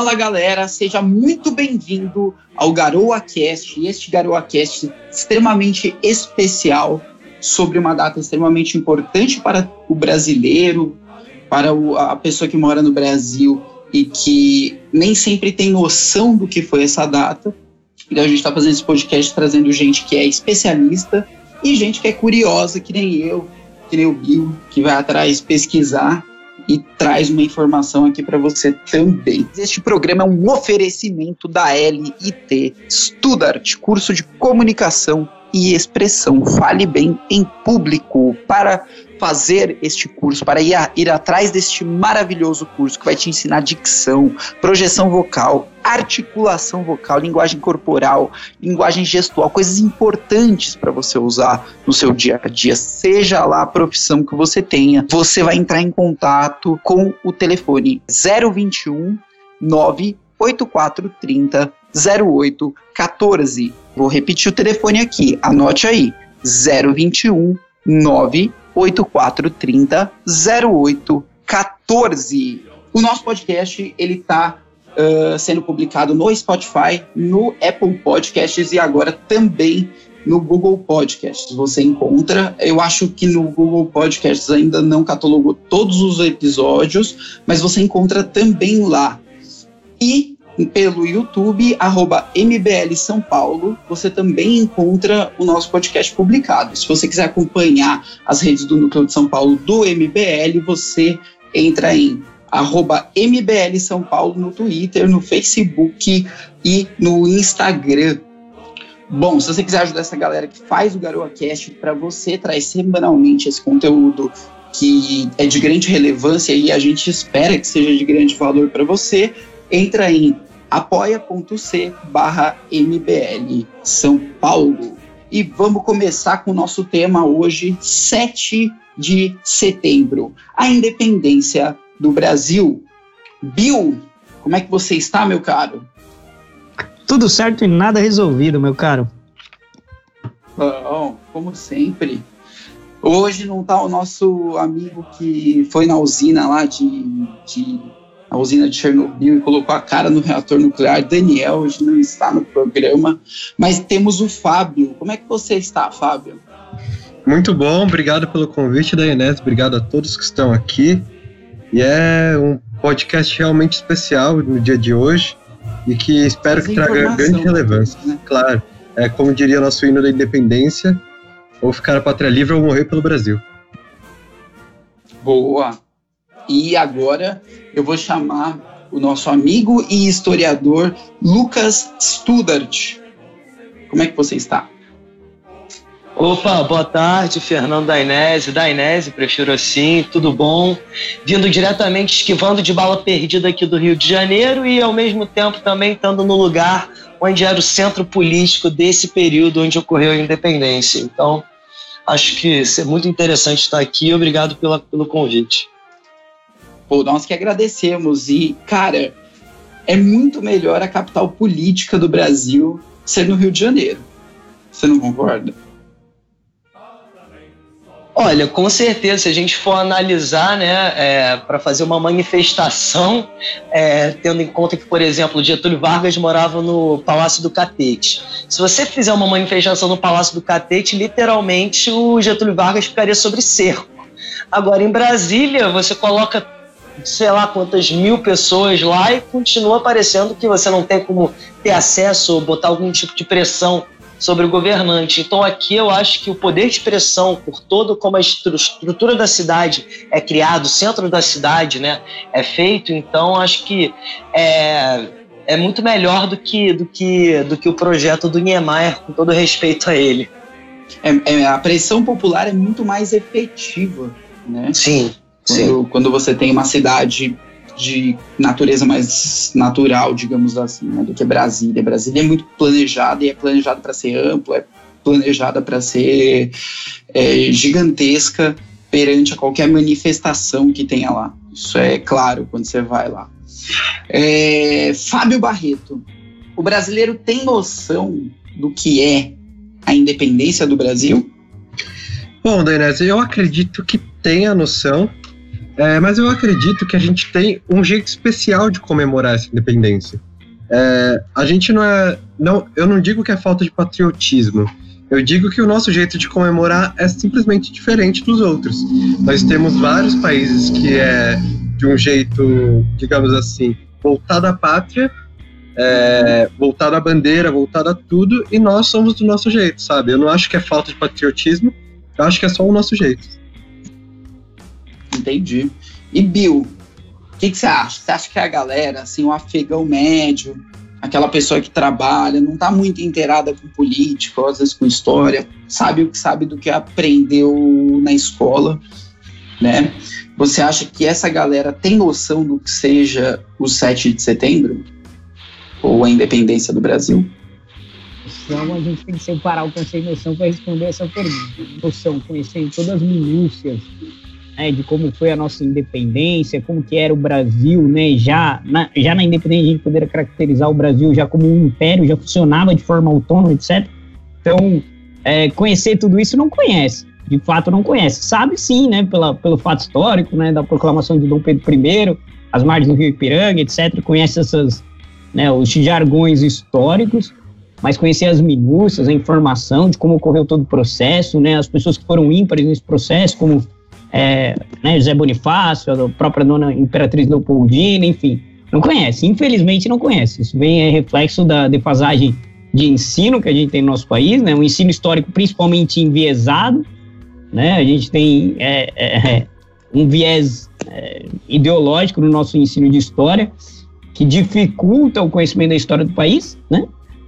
Fala galera, seja muito bem-vindo ao Garoa Cast, este Garoa Cast extremamente especial sobre uma data extremamente importante para o brasileiro, para o, a pessoa que mora no Brasil e que nem sempre tem noção do que foi essa data. Então a gente está fazendo esse podcast trazendo gente que é especialista e gente que é curiosa, que nem eu, que nem o Bill, que vai atrás pesquisar e traz uma informação aqui para você também. Este programa é um oferecimento da LIT Studart, curso de comunicação e expressão. Fale bem em público para fazer este curso, para ir, a, ir atrás deste maravilhoso curso que vai te ensinar dicção, projeção vocal, articulação vocal, linguagem corporal, linguagem gestual, coisas importantes para você usar no seu dia a dia, seja lá a profissão que você tenha. Você vai entrar em contato com o telefone 021 98430 0814. Vou repetir o telefone aqui, anote aí: 021 98430 0814. O nosso podcast ele está uh, sendo publicado no Spotify, no Apple Podcasts e agora também no Google Podcasts. Você encontra, eu acho que no Google Podcasts ainda não catalogou todos os episódios, mas você encontra também lá. E pelo YouTube, arroba MBL São Paulo, você também encontra o nosso podcast publicado. Se você quiser acompanhar as redes do Núcleo de São Paulo do MBL, você entra em arroba MBL São Paulo no Twitter, no Facebook e no Instagram. Bom, se você quiser ajudar essa galera que faz o Garoa Cast para você traz semanalmente esse conteúdo que é de grande relevância e a gente espera que seja de grande valor para você, entra em apoia.c barra MBL São Paulo. E vamos começar com o nosso tema hoje, 7 de setembro, a independência do Brasil. Bill, como é que você está, meu caro? Tudo certo e nada resolvido, meu caro. Bom, como sempre. Hoje não está o nosso amigo que foi na usina lá de, de a usina de Chernobyl e colocou a cara no reator nuclear. Daniel hoje não está no programa, mas temos o Fábio. Como é que você está, Fábio? Muito bom, obrigado pelo convite da Inés, obrigado a todos que estão aqui. E é um podcast realmente especial no dia de hoje e que espero que traga grande relevância. Né? Claro, é como diria nosso hino da independência, ou ficar a pátria livre ou morrer pelo Brasil. Boa! E agora eu vou chamar o nosso amigo e historiador Lucas Studart. Como é que você está? Opa, boa tarde, Fernando Dainese. Dainese, prefiro assim, tudo bom? Vindo diretamente, esquivando de bala perdida aqui do Rio de Janeiro e ao mesmo tempo também estando no lugar onde era o centro político desse período onde ocorreu a independência. Então, acho que é muito interessante estar aqui. Obrigado pela, pelo convite. Pô, nós que agradecemos. E, cara, é muito melhor a capital política do Brasil ser no Rio de Janeiro. Você não concorda? Olha, com certeza, se a gente for analisar, né, é, para fazer uma manifestação, é, tendo em conta que, por exemplo, Getúlio Vargas morava no Palácio do Catete. Se você fizer uma manifestação no Palácio do Catete, literalmente o Getúlio Vargas ficaria sobre cerco. Agora, em Brasília, você coloca sei lá quantas mil pessoas lá e continua parecendo que você não tem como ter acesso ou botar algum tipo de pressão sobre o governante. Então aqui eu acho que o poder de expressão por todo como a estrutura da cidade é criado, o centro da cidade, né, é feito. Então acho que é, é muito melhor do que do que do que o projeto do Niemeyer, com todo respeito a ele. É, é, a pressão popular é muito mais efetiva, né? Sim. Quando, quando você tem uma cidade de natureza mais natural, digamos assim, né, do que Brasília. Brasília é muito planejada e é planejada para ser ampla, é planejada para ser é, gigantesca perante a qualquer manifestação que tenha lá. Isso é claro quando você vai lá. É, Fábio Barreto, o brasileiro tem noção do que é a independência do Brasil? Bom, Dainese, eu acredito que tem a noção, É, mas eu acredito que a gente tem um jeito especial de comemorar essa independência. É, a gente não é. Não, eu não digo que é falta de patriotismo. Eu digo que o nosso jeito de comemorar é simplesmente diferente dos outros. Nós temos vários países que é de um jeito, digamos assim, voltado à pátria, é, voltado à bandeira, voltado a tudo, e nós somos do nosso jeito, sabe? Eu não acho que é falta de patriotismo, eu acho que é só o nosso jeito. Entendi. E Bill, o que, que você acha? Você acha que a galera, assim, o afegão médio, aquela pessoa que trabalha, não está muito inteirada com política, às vezes com história, sabe o que sabe do que aprendeu na escola, né? Você acha que essa galera tem noção do que seja o 7 de setembro? Ou a independência do Brasil? Então a gente tem que separar o conceito de noção para responder essa pergunta. Noção, conhecer todas as minúcias né, de como foi a nossa independência, como que era o Brasil, né, já na, já na independência a gente poderia caracterizar o Brasil já como um império, já funcionava de forma autônoma, etc. Então, é, conhecer tudo isso não conhece, de fato não conhece. Sabe sim, né, pela, pelo fato histórico, né, da proclamação de Dom Pedro I, as margens do Rio Ipiranga, etc. Conhece essas, né, os jargões históricos, mas conhecer as minúcias, a informação de como ocorreu todo o processo, né, as pessoas que foram ímpares nesse processo, como é, né, José Bonifácio, a própria dona Imperatriz Leopoldina, enfim, não conhece, infelizmente não conhece. Isso vem é reflexo da defasagem de ensino que a gente tem no nosso país, né, um ensino histórico principalmente enviesado, né, a gente tem é, é, é um viés é, ideológico no nosso ensino de história que dificulta o conhecimento da história do país, né,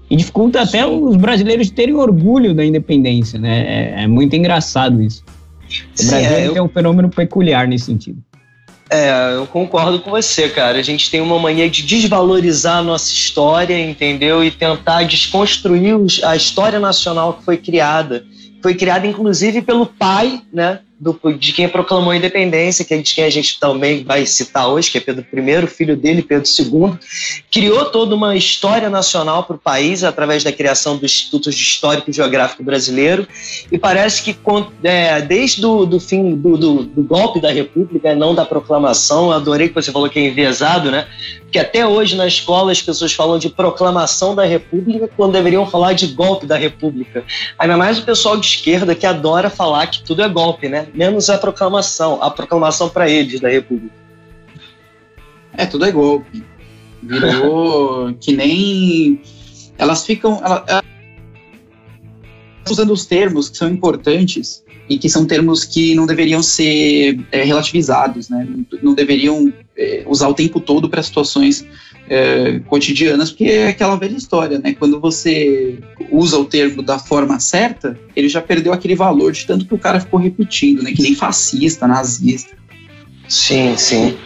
e dificulta até os brasileiros terem orgulho da independência, né, é, é muito engraçado isso. O Brasil é, eu... tem um fenômeno peculiar nesse sentido. É, eu concordo com você, cara. A gente tem uma mania de desvalorizar a nossa história, entendeu? E tentar desconstruir a história nacional que foi criada. Foi criada, inclusive, pelo pai, né? Do, de quem proclamou a independência, que é de quem a gente também vai citar hoje, que é Pedro I, filho dele, Pedro II, criou toda uma história nacional para o país através da criação do Instituto de Histórico e Geográfico Brasileiro, e parece que é, desde o do fim do, do, do, golpe da República, não da proclamação, adorei que você falou que é enviesado, né? Que até hoje na escola as pessoas falam de proclamação da República quando deveriam falar de golpe da República. Ainda mais o pessoal de esquerda que adora falar que tudo é golpe, né? Menos a proclamação, a proclamação para eles da República. É, tudo é golpe. Virou que nem. Elas ficam. Elas, elas usando os termos que são importantes e que são termos que não deveriam ser é, relativizados, né? Não deveriam é, usar o tempo todo para situações é, cotidianas, porque é aquela velha história, né? Quando você usa o termo da forma certa, ele já perdeu aquele valor de tanto que o cara ficou repetindo, né? Que nem fascista, nazista. Sim, sim.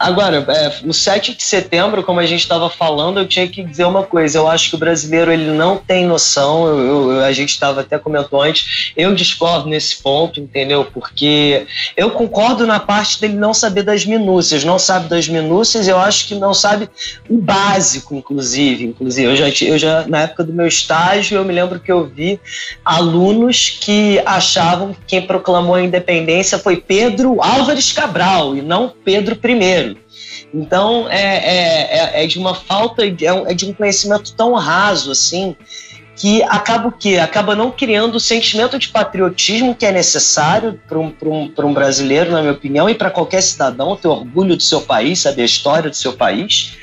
Agora, é, o 7 de setembro, como a gente estava falando, eu tinha que dizer uma coisa. Eu acho que o brasileiro ele não tem noção. Eu, eu, a gente estava até comentou antes. Eu discordo nesse ponto, entendeu? Porque eu concordo na parte dele não saber das minúcias. Não sabe das minúcias. Eu acho que não sabe o básico, inclusive. Inclusive, eu já, eu já na época do meu estágio, eu me lembro que eu vi alunos que achavam que quem proclamou a independência foi Pedro Álvares Cabral e não Pedro I. Então, é, é, é, é de uma falta, é, é de um conhecimento tão raso, assim, que acaba o quê? Acaba não criando o sentimento de patriotismo que é necessário para um, um, um brasileiro, na minha opinião, e para qualquer cidadão ter orgulho do seu país, saber a história do seu país.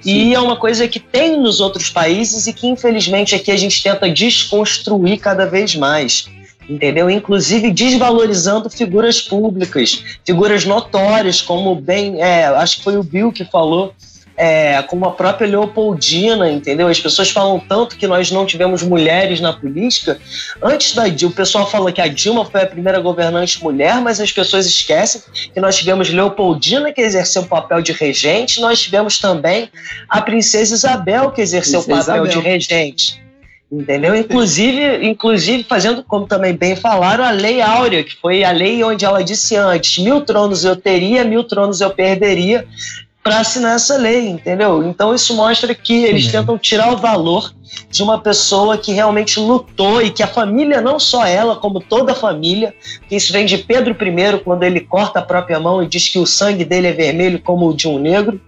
Sim. E é uma coisa que tem nos outros países e que, infelizmente, aqui a gente tenta desconstruir cada vez mais entendeu? Inclusive desvalorizando figuras públicas, figuras notórias, como bem, é, acho que foi o Bill que falou, é, como a própria Leopoldina, entendeu? As pessoas falam tanto que nós não tivemos mulheres na política. Antes da Dilma, o pessoal fala que a Dilma foi a primeira governante mulher, mas as pessoas esquecem que nós tivemos Leopoldina, que exerceu o papel de regente, nós tivemos também a princesa Isabel, que exerceu o papel Isabel. de regente. Entendeu? Inclusive, inclusive, fazendo como também bem falaram, a Lei Áurea, que foi a lei onde ela disse antes: mil tronos eu teria, mil tronos eu perderia, para assinar essa lei, entendeu? Então isso mostra que eles tentam tirar o valor de uma pessoa que realmente lutou e que a família, não só ela, como toda a família, que isso vem de Pedro I, quando ele corta a própria mão e diz que o sangue dele é vermelho como o de um negro.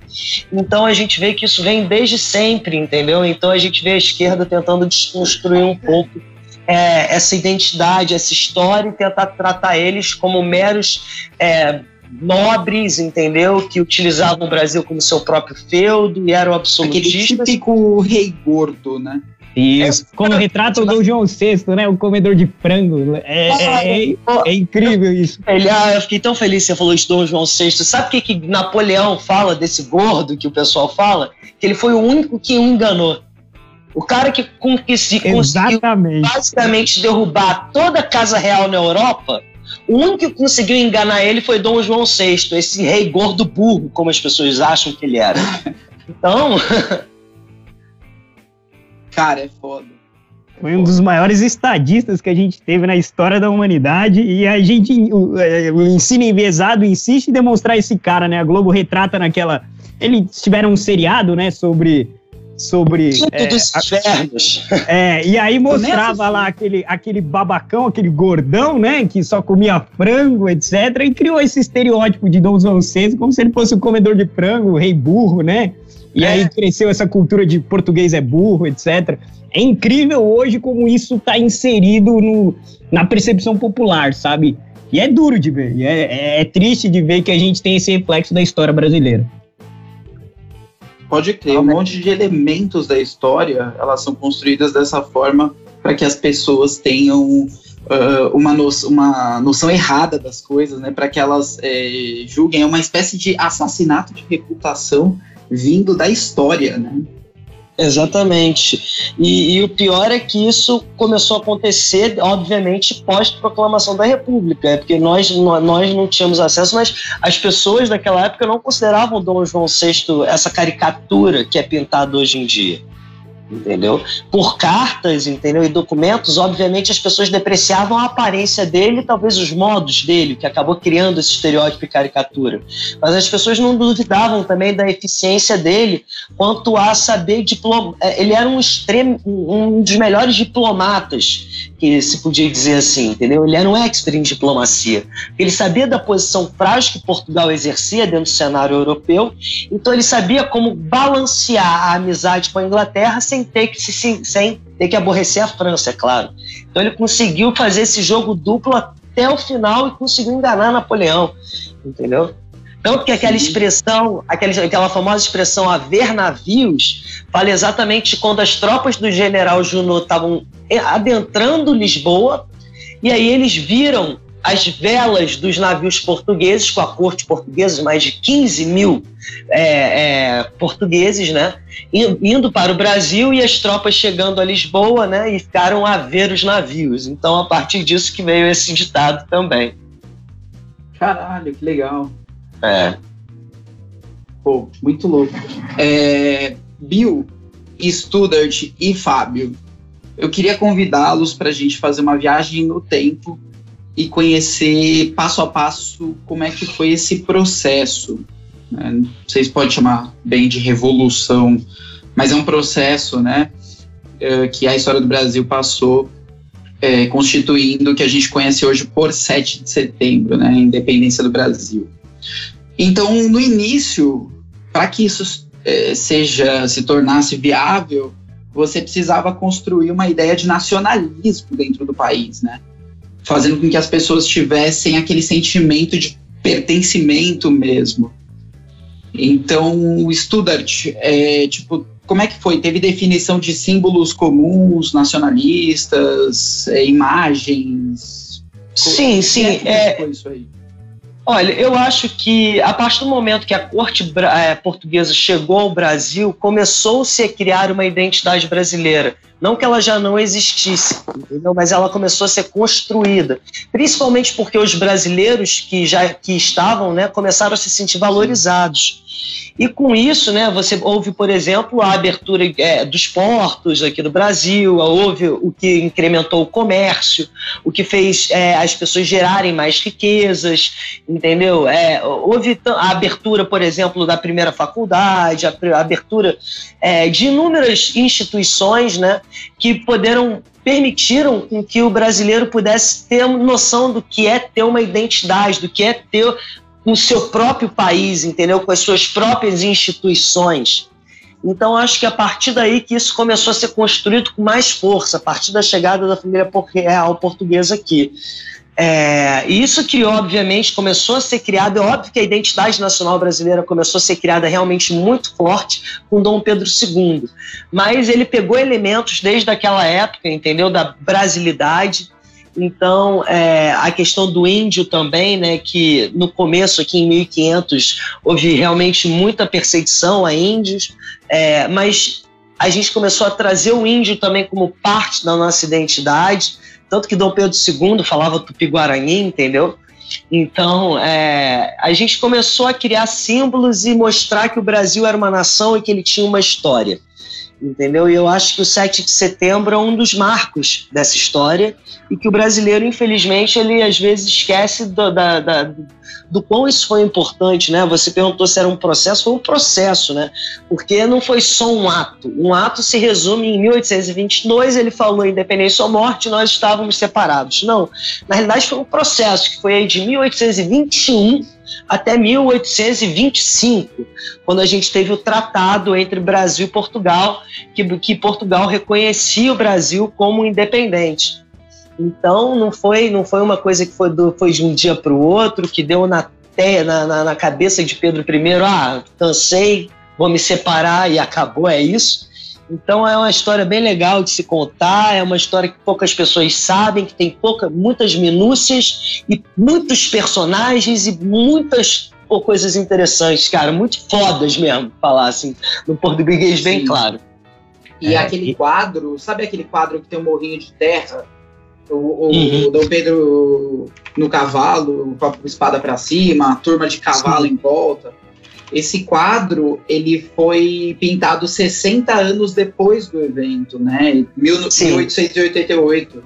Então a gente vê que isso vem desde sempre, entendeu? Então a gente vê a esquerda tentando desconstruir um pouco é, essa identidade, essa história e tentar tratar eles como meros. É, nobres, entendeu? Que utilizavam o Brasil como seu próprio feudo e eram absolutistas. Aquele típico rei gordo, né? Isso, é, como retrata o Dom João VI, né? O comedor de frango. É, é, é, é incrível isso. Ele, ah, eu fiquei tão feliz que você falou de Dom João VI. Sabe o que, que Napoleão fala desse gordo que o pessoal fala? Que ele foi o único que o enganou. O cara que, com, que se conseguiu basicamente derrubar toda a casa real na Europa o único que conseguiu enganar ele foi Dom João VI, esse rei gordo burro, como as pessoas acham que ele era. Então. Cara, é foda. Foi um dos maiores estadistas que a gente teve na história da humanidade e a gente, o, o ensino enviesado insiste em demonstrar esse cara, né? A Globo retrata naquela. Eles tiveram um seriado, né, sobre sobre. É, dos infernos. É, e aí mostrava lá aquele, aquele babacão, aquele gordão, né? Que só comia frango, etc. E criou esse estereótipo de Dom João VI como se ele fosse um comedor de frango, rei burro, né? E é. aí cresceu essa cultura de português é burro, etc. É incrível hoje como isso está inserido no, na percepção popular, sabe? E é duro de ver, é, é, é triste de ver que a gente tem esse reflexo da história brasileira. Pode crer, um monte de elementos da história, elas são construídas dessa forma para que as pessoas tenham uh, uma, no, uma noção errada das coisas, né? Para que elas é, julguem. É uma espécie de assassinato de reputação vindo da história, né? Exatamente. E, e, o pior é que isso começou a acontecer, obviamente, pós-proclamação da República, é porque nós, nós não tínhamos acesso, mas as pessoas daquela época não consideravam Dom João VI essa caricatura que é pintada hoje em dia entendeu? Por cartas, entendeu? E documentos, obviamente as pessoas depreciavam a aparência dele, talvez os modos dele, que acabou criando esse estereótipo e caricatura. Mas as pessoas não duvidavam também da eficiência dele quanto a saber diploma. É, ele era um extremo, um dos melhores diplomatas que se podia dizer assim, entendeu? Ele era um expert em diplomacia. Ele sabia da posição frágil que Portugal exercia dentro do cenário europeu, então ele sabia como balancear a amizade com a Inglaterra sem ter que se sem ter que aborrecer a França, é claro. Então ele conseguiu fazer esse jogo duplo até o final e conseguiu enganar Napoleão, entendeu? Tanto que aquela expressão, aquela, aquela famosa expressão haver navios, fala exatamente quando as tropas do general Junot estavam adentrando Lisboa, e aí eles viram as velas dos navios portugueses, com a corte portuguesa, mais de 15 mil é, é, portugueses, né? Indo para o Brasil e as tropas chegando a Lisboa, né? E ficaram a ver os navios. Então, a partir disso que veio esse ditado também. Caralho, que legal. É. Pô, muito louco. É, Bill, Studart e Fábio, eu queria convidá-los para a gente fazer uma viagem no tempo e conhecer passo a passo como é que foi esse processo. Né? Vocês podem chamar bem de revolução, mas é um processo, né, é, que a história do Brasil passou é, constituindo o que a gente conhece hoje por 7 de setembro, né, a independência do Brasil. Então, no início, para que isso é, seja se tornasse viável, você precisava construir uma ideia de nacionalismo dentro do país, né? Fazendo com que as pessoas tivessem aquele sentimento de pertencimento mesmo. Então, o Studart, é, tipo, como é que foi? Teve definição de símbolos comuns, nacionalistas, é, imagens? Sim, sim. É, é, isso aí? Olha, eu acho que a partir do momento que a corte é, portuguesa chegou ao Brasil, começou-se a criar uma identidade brasileira, Não que ela já não existisse, entendeu? mas ela começou a ser construída. Principalmente porque os brasileiros que já que estavam né, começaram a se sentir valorizados. E com isso, né, você houve, por exemplo, a abertura é, dos portos aqui do Brasil, houve o que incrementou o comércio, o que fez é, as pessoas gerarem mais riquezas, entendeu? É, houve a abertura, por exemplo, da primeira faculdade, a, abertura é, de inúmeras instituições, né, que poderam permitiram que o brasileiro pudesse ter noção do que é ter uma identidade, do que é ter com o seu próprio país, entendeu? Com as suas próprias instituições. Então, acho que a partir daí que isso começou a ser construído com mais força, a partir da chegada da família real portuguesa aqui. É, e isso que, obviamente, começou a ser criado. É óbvio que a identidade nacional brasileira começou a ser criada realmente muito forte com Dom Pedro II. Mas ele pegou elementos desde aquela época, entendeu? Da brasilidade então, é, a questão do índio também, né, que no começo, aqui em 1500, houve realmente muita perseguição a índios, é, mas a gente começou a trazer o índio também como parte da nossa identidade, tanto que Dom Pedro II falava tupi-guarani, entendeu? Então, é, a gente começou a criar símbolos e mostrar que o Brasil era uma nação e que ele tinha uma história entendeu? E eu acho que o 7 de setembro é um dos marcos dessa história e que o brasileiro, infelizmente, ele às vezes esquece do, da, da, do quão isso foi importante, né? Você perguntou se era um processo, foi um processo, né? Porque não foi só um ato. Um ato se resume em 1822, ele falou independência ou morte, nós estávamos separados. Não, na realidade foi um processo que foi aí de 1821 até 1825, quando a gente teve o tratado entre Brasil e Portugal, que, que Portugal reconhecia o Brasil como independente. Então não foi não foi uma coisa que foi, do, foi de um dia para o outro, que deu na, na, na cabeça de Pedro I, ah, cansei, vou me separar e acabou, é isso. Então é uma história bem legal de se contar, é uma história que poucas pessoas sabem, que tem pouca, muitas minúcias e muitos personagens e muitas pô, coisas interessantes, cara, muito fodas mesmo, falar assim, no português bem Sim. claro. E é, aquele e... quadro, sabe aquele quadro que tem um morrinho de terra? O, o, uhum. o Dom Pedro no cavalo, com a espada para cima, a turma de cavalo Sim. em volta. Esse quadro ele foi pintado 60 anos depois do evento, né? 1888.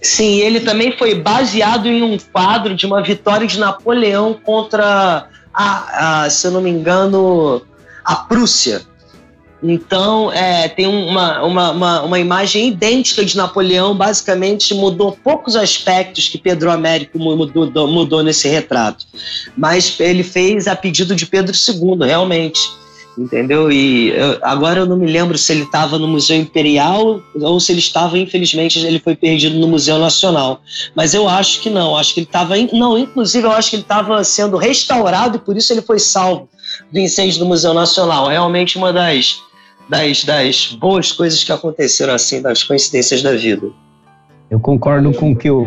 Sim, ele também foi baseado em um quadro de uma vitória de Napoleão contra a, a se eu não me engano, a Prússia. Então, é, tem uma, uma, uma, uma, imagem idêntica de Napoleão, basicamente mudou poucos aspectos que Pedro Américo mudou, mudou nesse retrato. Mas ele fez a pedido de Pedro II, realmente. Entendeu? E eu, agora eu não me lembro se ele estava no Museu Imperial ou se ele estava, infelizmente, ele foi perdido no Museu Nacional. Mas eu acho que não, acho que ele estava. Não, inclusive eu acho que ele estava sendo restaurado e por isso ele foi salvo do incêndio do Museu Nacional. Realmente uma das das, das boas coisas que aconteceram assim, das coincidências da vida. Eu concordo com o que o,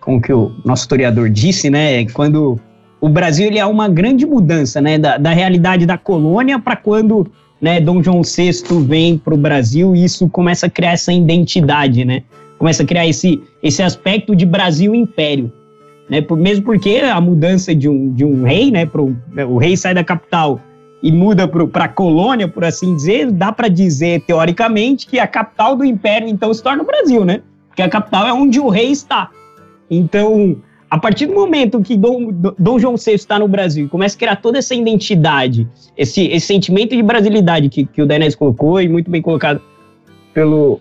com o, que o nosso historiador disse, né? Quando o Brasil ele é uma grande mudança, né? Da, da realidade da colônia para quando né, Dom João VI vem para o Brasil e isso começa a criar essa identidade, né? Começa a criar esse, esse aspecto de Brasil Império. Né, mesmo porque a mudança de um, de um rei, né, pro, o rei sai da capital e muda para a colônia, por assim dizer, dá para dizer, teoricamente, que a capital do império, então, se torna o Brasil, né? Porque a capital é onde o rei está. Então, a partir do momento que Dom, Dom João VI está no Brasil e começa a criar toda essa identidade, esse, esse sentimento de brasilidade que, que o Dainese colocou, e muito bem colocado pelo,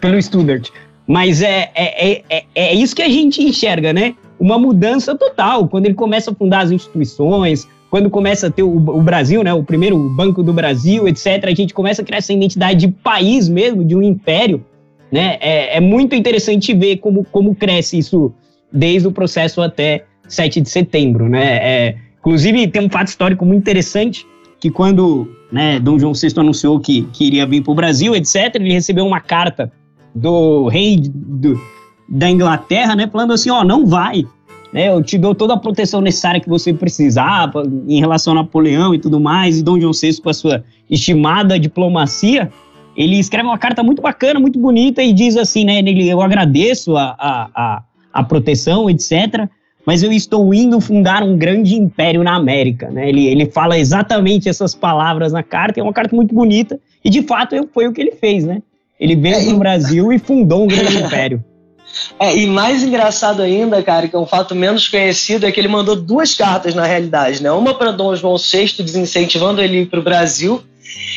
pelo Studart, mas é, é, é, é isso que a gente enxerga, né? Uma mudança total, quando ele começa a fundar as instituições, quando começa a ter o, o, Brasil, né, o primeiro Banco do Brasil, etc., a gente começa a criar essa identidade de país mesmo, de um império, né? É, é muito interessante ver como, como cresce isso desde o processo até 7 de setembro, né? É, inclusive, tem um fato histórico muito interessante, que quando né, Dom João VI anunciou que, que iria vir para o Brasil, etc., ele recebeu uma carta do rei do, da Inglaterra, né, falando assim, ó, oh, não vai, né? Eu te dou toda a proteção necessária que você precisar em relação a Napoleão e tudo mais, e Dom João VI com a sua estimada diplomacia, ele escreve uma carta muito bacana, muito bonita e diz assim, né? Ele, eu agradeço a, a, a, a proteção, etc mas eu estou indo fundar um grande império na América. Né? Ele, ele fala exatamente essas palavras na carta, é uma carta muito bonita, e de fato foi o que ele fez, né? Ele veio é, para o Brasil e fundou um grande império. É, e mais engraçado ainda, cara, que é um fato menos conhecido, é que ele mandou duas cartas na realidade, né? Uma para Dom João VI, desincentivando ele para o Brasil,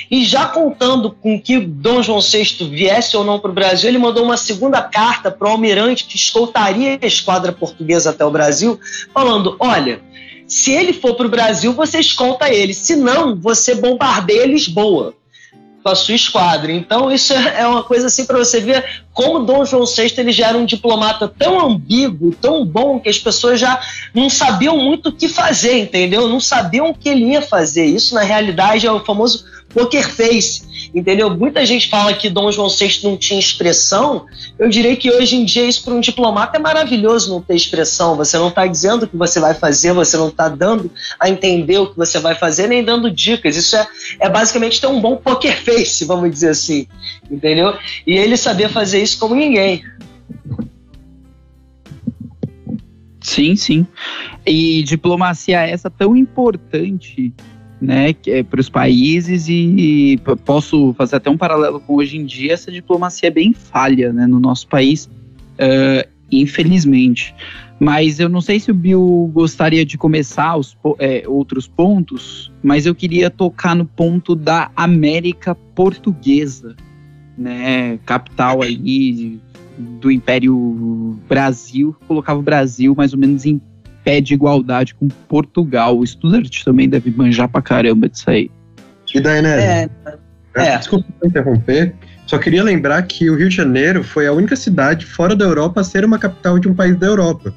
e já contando com que Dom João VI viesse ou não para o Brasil, ele mandou uma segunda carta para o almirante que escoltaria a esquadra portuguesa até o Brasil, falando: olha, se ele for para o Brasil, você escolta ele, se não, você bombardeia Lisboa com a sua esquadra. Então, isso é, é uma coisa assim para você ver como Dom João VI ele já era um diplomata tão ambíguo, tão bom, que as pessoas já não sabiam muito o que fazer, entendeu? Não sabiam o que ele ia fazer. Isso, na realidade, é o famoso poker face, entendeu? Muita gente fala que Dom João VI não tinha expressão. Eu diria que hoje em dia isso para um diplomata é maravilhoso não ter expressão. Você não está dizendo o que você vai fazer, você não está dando a entender o que você vai fazer, nem dando dicas. Isso é, é basicamente ter um bom poker face, vamos dizer assim, entendeu? E ele sabia fazer isso como ninguém. Sim, sim. E diplomacia essa tão importante né, é para os países e, e, posso fazer até um paralelo com hoje em dia, essa diplomacia é bem falha né, no nosso país, uh, infelizmente. Mas eu não sei se o Bill gostaria de começar os é, outros pontos, mas eu queria tocar no ponto da América Portuguesa, né, capital aí do Império Brasil, colocava o Brasil mais ou menos em pé de igualdade com Portugal. O Studart também deve manjar pra caramba disso aí. E daí, né? É. é. Desculpa interromper, só queria lembrar que o Rio de Janeiro foi a única cidade fora da Europa a ser uma capital de um país da Europa.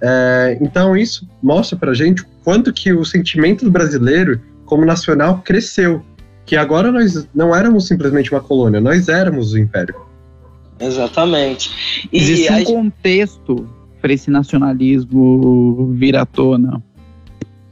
É, então isso mostra pra gente o quanto que o sentimento do brasileiro como nacional cresceu. Que agora nós não éramos simplesmente uma colônia, nós éramos o império. Exatamente. E Existe um contexto para esse nacionalismo vir à tona?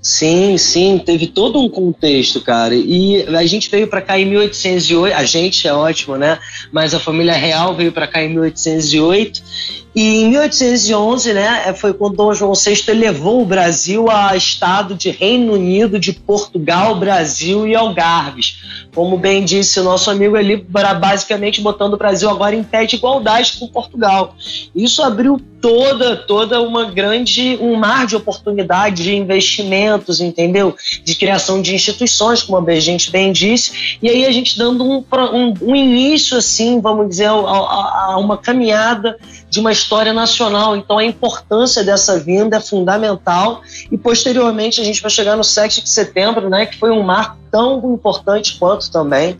Sim, sim, teve todo um contexto, cara. E a gente veio para cá em 1808, a gente é ótimo, né? Mas a família real veio para cá em 1808 e em 1811, né, foi quando Dom João VI elevou o Brasil a estado de Reino Unido de Portugal, Brasil e Algarves. Como bem disse o nosso amigo ali, basicamente botando o Brasil agora em pé de igualdade com Portugal. Isso abriu toda toda uma grande um mar de oportunidades de investimentos, entendeu? De criação de instituições, como a gente bem disse. E aí a gente dando um, um, um início assim, vamos dizer, a, a, a uma caminhada de uma história nacional. Então a importância dessa vinda é fundamental e posteriormente a gente vai chegar no 7 de setembro, né, que foi um marco tão importante quanto também.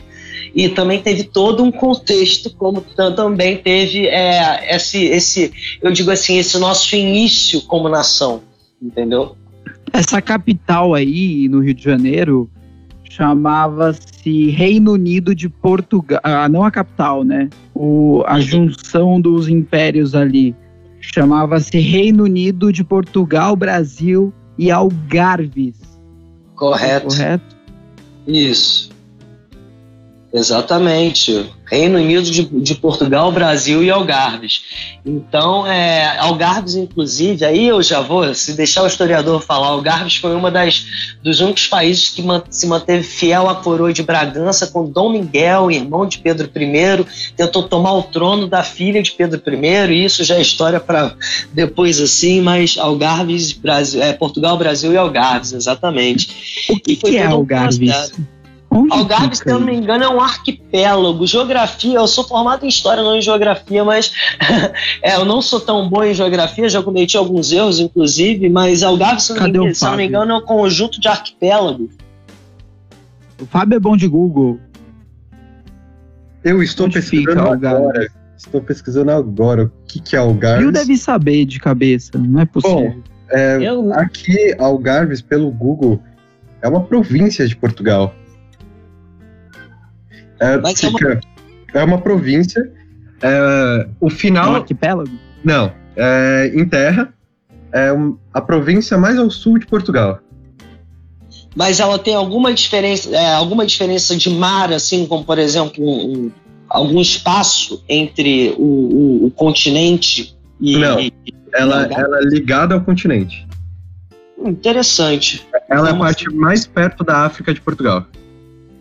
E também teve todo um contexto, como também teve é, esse, esse, eu digo assim, esse nosso início como nação, entendeu? Essa capital aí no Rio de Janeiro, chamava-se Reino Unido de Portugal, ah, não a capital, né? O, a junção dos impérios ali. Chamava-se Reino Unido de Portugal, Brasil e Algarves. Correto. Correto? Isso. Exatamente. Reino Unido de, de, Portugal, Brasil e Algarves. Então, é, Algarves, inclusive, aí eu já vou, se deixar o historiador falar, Algarves foi uma das dos únicos países que se manteve fiel à coroa de Bragança, com Dom Miguel, irmão de Pedro I, tentou tomar o trono da filha de Pedro I, e isso já é história para depois assim, mas Algarves, Brasil, é, Portugal, Brasil e Algarves, exatamente. O que, que é Algarves? Onde Algarve, se eu não me engano, é um arquipélago. Geografia, eu sou formado em história, não em geografia, mas é, eu não sou tão bom em geografia, já cometi alguns erros, inclusive, mas Algarve, se, não, me, se não me engano, é um conjunto de arquipélagos. O Fábio é bom de Google. Eu estou Onde pesquisando agora. Estou pesquisando agora o que, que é Algarve. Eu deve saber de cabeça, não é possível. Bom, é, eu... aqui, Algarves, pelo Google, é uma província de Portugal. É, Mas fica, é, uma... é uma província. É, o final. É um arquipélago? Não. É, em terra. É um, a província mais ao sul de Portugal. mas ela tem alguma diferença, é, alguma diferença de mar, assim, como por exemplo um, um, algum espaço entre o, o, o continente e. Não, ela, ela é ligada ao continente. Interessante. Ela é a parte mais perto da África de Portugal.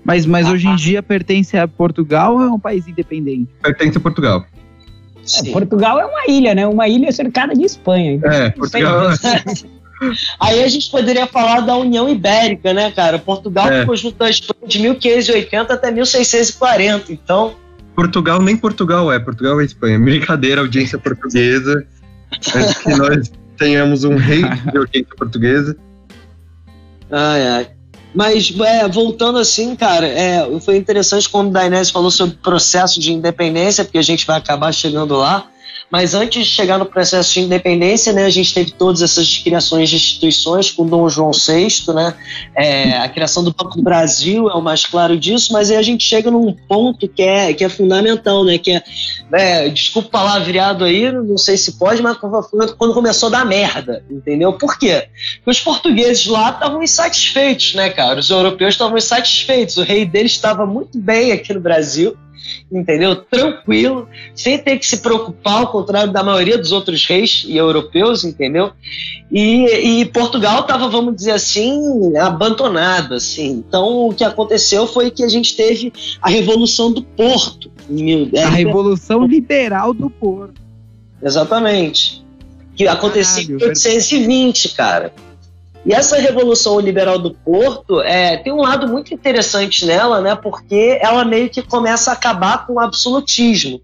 Mas, mas hoje em dia pertence a Portugal ou é um país independente? Pertence a Portugal. É, Portugal é uma ilha, né? Uma ilha cercada de Espanha. Então é, Portugal. Aí a gente poderia falar da União Ibérica, né, cara? Portugal é. ficou junto à Espanha de 1580 até 1640, então. Portugal nem Portugal é, Portugal é Espanha. Brincadeira, audiência portuguesa. Antes que nós tenhamos um rei de audiência portuguesa. Ai, ai. Mas, é, voltando assim, cara, é, foi interessante quando o Dainese falou sobre o processo de independência, porque a gente vai acabar chegando lá. Mas antes de chegar no processo de independência, né, a gente teve todas essas criações de instituições com Dom João VI, né, é, a criação do Banco do Brasil é o mais claro disso, mas aí a gente chega num ponto que é, que é fundamental, né, que é, é desculpa palavreado aí, não sei se pode, mas quando começou a dar merda, entendeu? Por quê? Porque os portugueses lá estavam insatisfeitos, né, cara? Os europeus estavam insatisfeitos, o rei deles estava muito bem aqui no Brasil, entendeu? Tranquilo, sem ter que se preocupar, ao contrário da maioria dos outros reis e europeus, entendeu? E, e Portugal estava, vamos dizer assim, abandonado, assim. Então, o que aconteceu foi que a gente teve a Revolução do Porto. A Revolução Liberal do Porto. Exatamente. Que aconteceu em 1820, cara. E essa Revolução Liberal do Porto é, tem um lado muito interessante nela, né? Porque ela meio que começa a acabar com o absolutismo.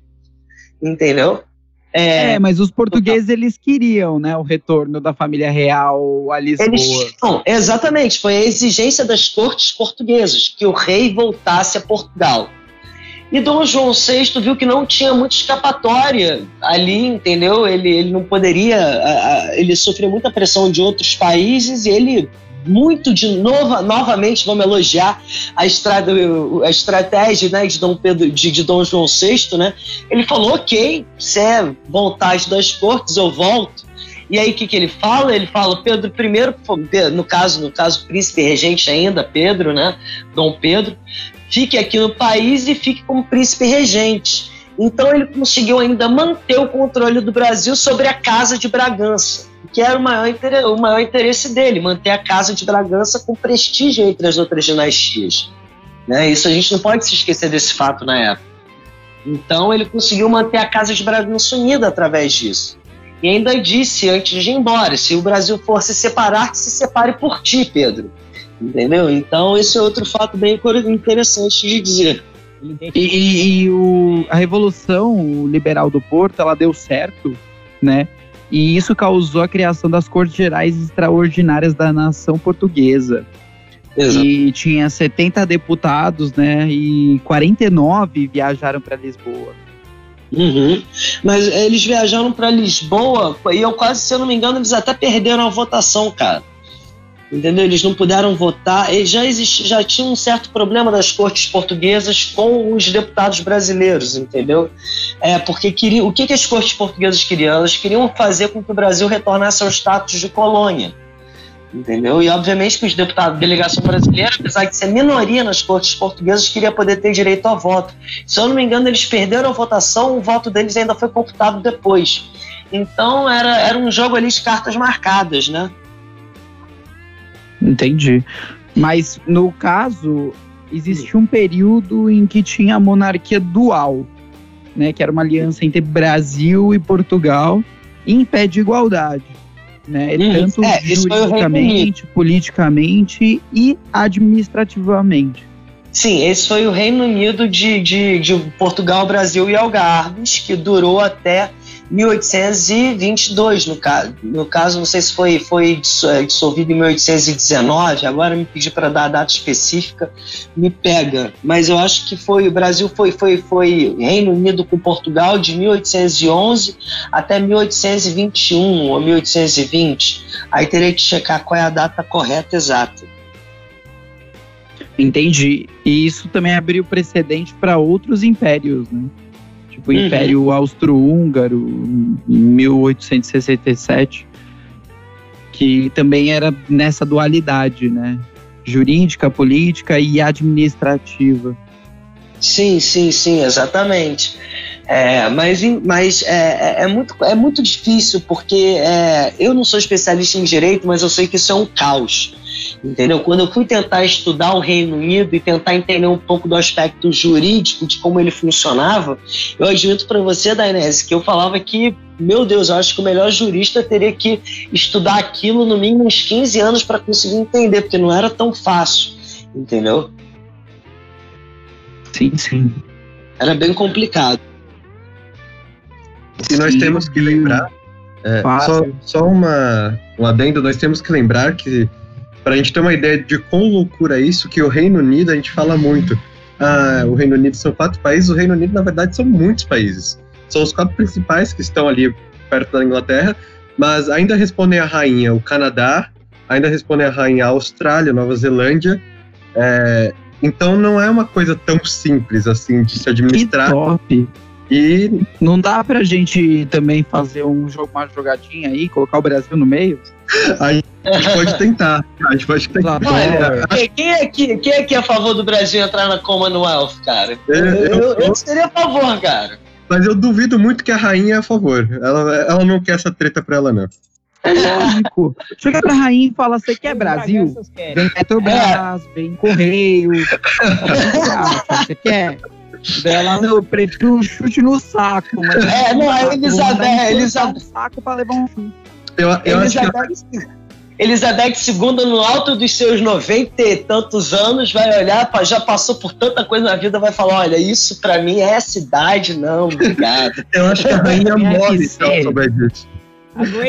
Entendeu? É, é, mas os portugueses eles queriam, né, o retorno da família real a Lisboa. Eles, não, exatamente, foi a exigência das cortes portuguesas que o rei voltasse a Portugal. E Dom João VI viu que não tinha muita escapatória ali, entendeu? Ele, ele não poderia. ele sofreu muita pressão de outros países e ele muito de novo, novamente vamos elogiar a, estrada, a estratégia né, de Dom Pedro, de, de Dom João VI, né? Ele falou, ok, se é vontade das cortes, eu volto. E aí o que, que ele fala? Ele fala, Pedro I, no caso, no caso, príncipe regente ainda, Pedro, né? Dom Pedro, fique aqui no país e fique como príncipe regente. Então ele conseguiu ainda manter o controle do Brasil sobre a Casa de Bragança, que era o maior, o maior interesse dele, manter a Casa de Bragança com prestígio entre as outras dinastias. Né? Isso a gente não pode se esquecer desse fato na época. Então ele conseguiu manter a Casa de Bragança unida através disso. E ainda disse antes de ir embora: se o Brasil for se separar, se separe por ti, Pedro. Entendeu? Então, esse é outro fato bem interessante de dizer. E, e, e o, a Revolução Liberal do Porto, ela deu certo, né? E isso causou a criação das Cortes Gerais Extraordinárias da nação portuguesa. Exato. E tinha 70 deputados, né? E 49 viajaram para Lisboa. Uhum. Mas eles viajaram para Lisboa e eu quase, se eu não me engano, eles até perderam a votação, cara entendeu? Eles não puderam votar. E já já tinha um certo problema das cortes portuguesas com os deputados brasileiros, entendeu? É porque queriam, o que, que as cortes portuguesas queriam? Elas queriam fazer com que o Brasil retornasse ao status de colônia. Entendeu? E obviamente que os deputados da delegação brasileira, apesar de ser minoria nas cortes portuguesas, queria poder ter direito ao voto. Se eu não me engano, eles perderam a votação, o voto deles ainda foi computado depois. Então era, era um jogo ali de cartas marcadas, né? Entendi. Mas no caso, existia um período em que tinha a monarquia dual, né, que era uma aliança entre Brasil e Portugal em pé de igualdade. Né, hum, tanto é, juridicamente, politicamente e administrativamente. Sim, esse foi o Reino Unido de, de, de Portugal, Brasil e Algarves, que durou até 1822, no caso. No caso, não sei se foi, foi é, dissolvido em 1819, agora me pedi para dar a data específica, me pega. Mas eu acho que foi o Brasil foi, foi, foi Reino Unido com Portugal de 1811 até 1821 ou 1820. Aí teria que checar qual é a data correta exata. Entendi. E isso também abriu precedente para outros impérios, né? Tipo o uhum. Império Austro-Húngaro, em 1867, que também era nessa dualidade, né? jurídica, política e administrativa. Sim, sim, sim, exatamente. É, mas mas é, é, é, muito, é muito difícil, porque é, eu não sou especialista em direito, mas eu sei que isso é um caos. Entendeu? Quando eu fui tentar estudar o Reino Unido e tentar entender um pouco do aspecto jurídico, de como ele funcionava, eu admito para você, Dainese, que eu falava que, meu Deus, eu acho que o melhor jurista teria que estudar aquilo no mínimo uns 15 anos para conseguir entender, porque não era tão fácil. Entendeu? Sim, sim. Era bem complicado. E nós temos que lembrar, é, só, só uma, um adendo, nós temos que lembrar que, para a gente ter uma ideia de quão loucura é isso, que o Reino Unido, a gente fala muito, ah, o Reino Unido são quatro países, o Reino Unido, na verdade, são muitos países. São os quatro principais que estão ali perto da Inglaterra, mas ainda respondem a rainha o Canadá, ainda respondem a rainha a Austrália, Nova Zelândia, é, então não é uma coisa tão simples assim de se administrar. Que top. E não dá pra gente também fazer um jogo, uma jogadinha aí, colocar o Brasil no meio? A gente pode tentar. A gente pode tentar. Olha, quem, é que, quem é que é a favor do Brasil entrar na Commonwealth, cara? Eu, eu, eu seria a favor, cara. Mas eu duvido muito que a rainha é a favor. Ela, ela não quer essa treta pra ela, não. É lógico. Chega pra rainha e fala: Você quer Brasil? Vem Petrobras, vem Correio. Você quer? Dela, não, eu prefiro um chute no saco. Mas é, não, a Elizabeth. Elizabeth. Um saco pra levar um chute. Eu, eu Elizabeth, acho que... Elizabeth II, no alto dos seus 90 e tantos anos, vai olhar, já passou por tanta coisa na vida, vai falar: olha, isso pra mim é cidade, não, obrigado. eu acho que a rainha morre se ela souber disso.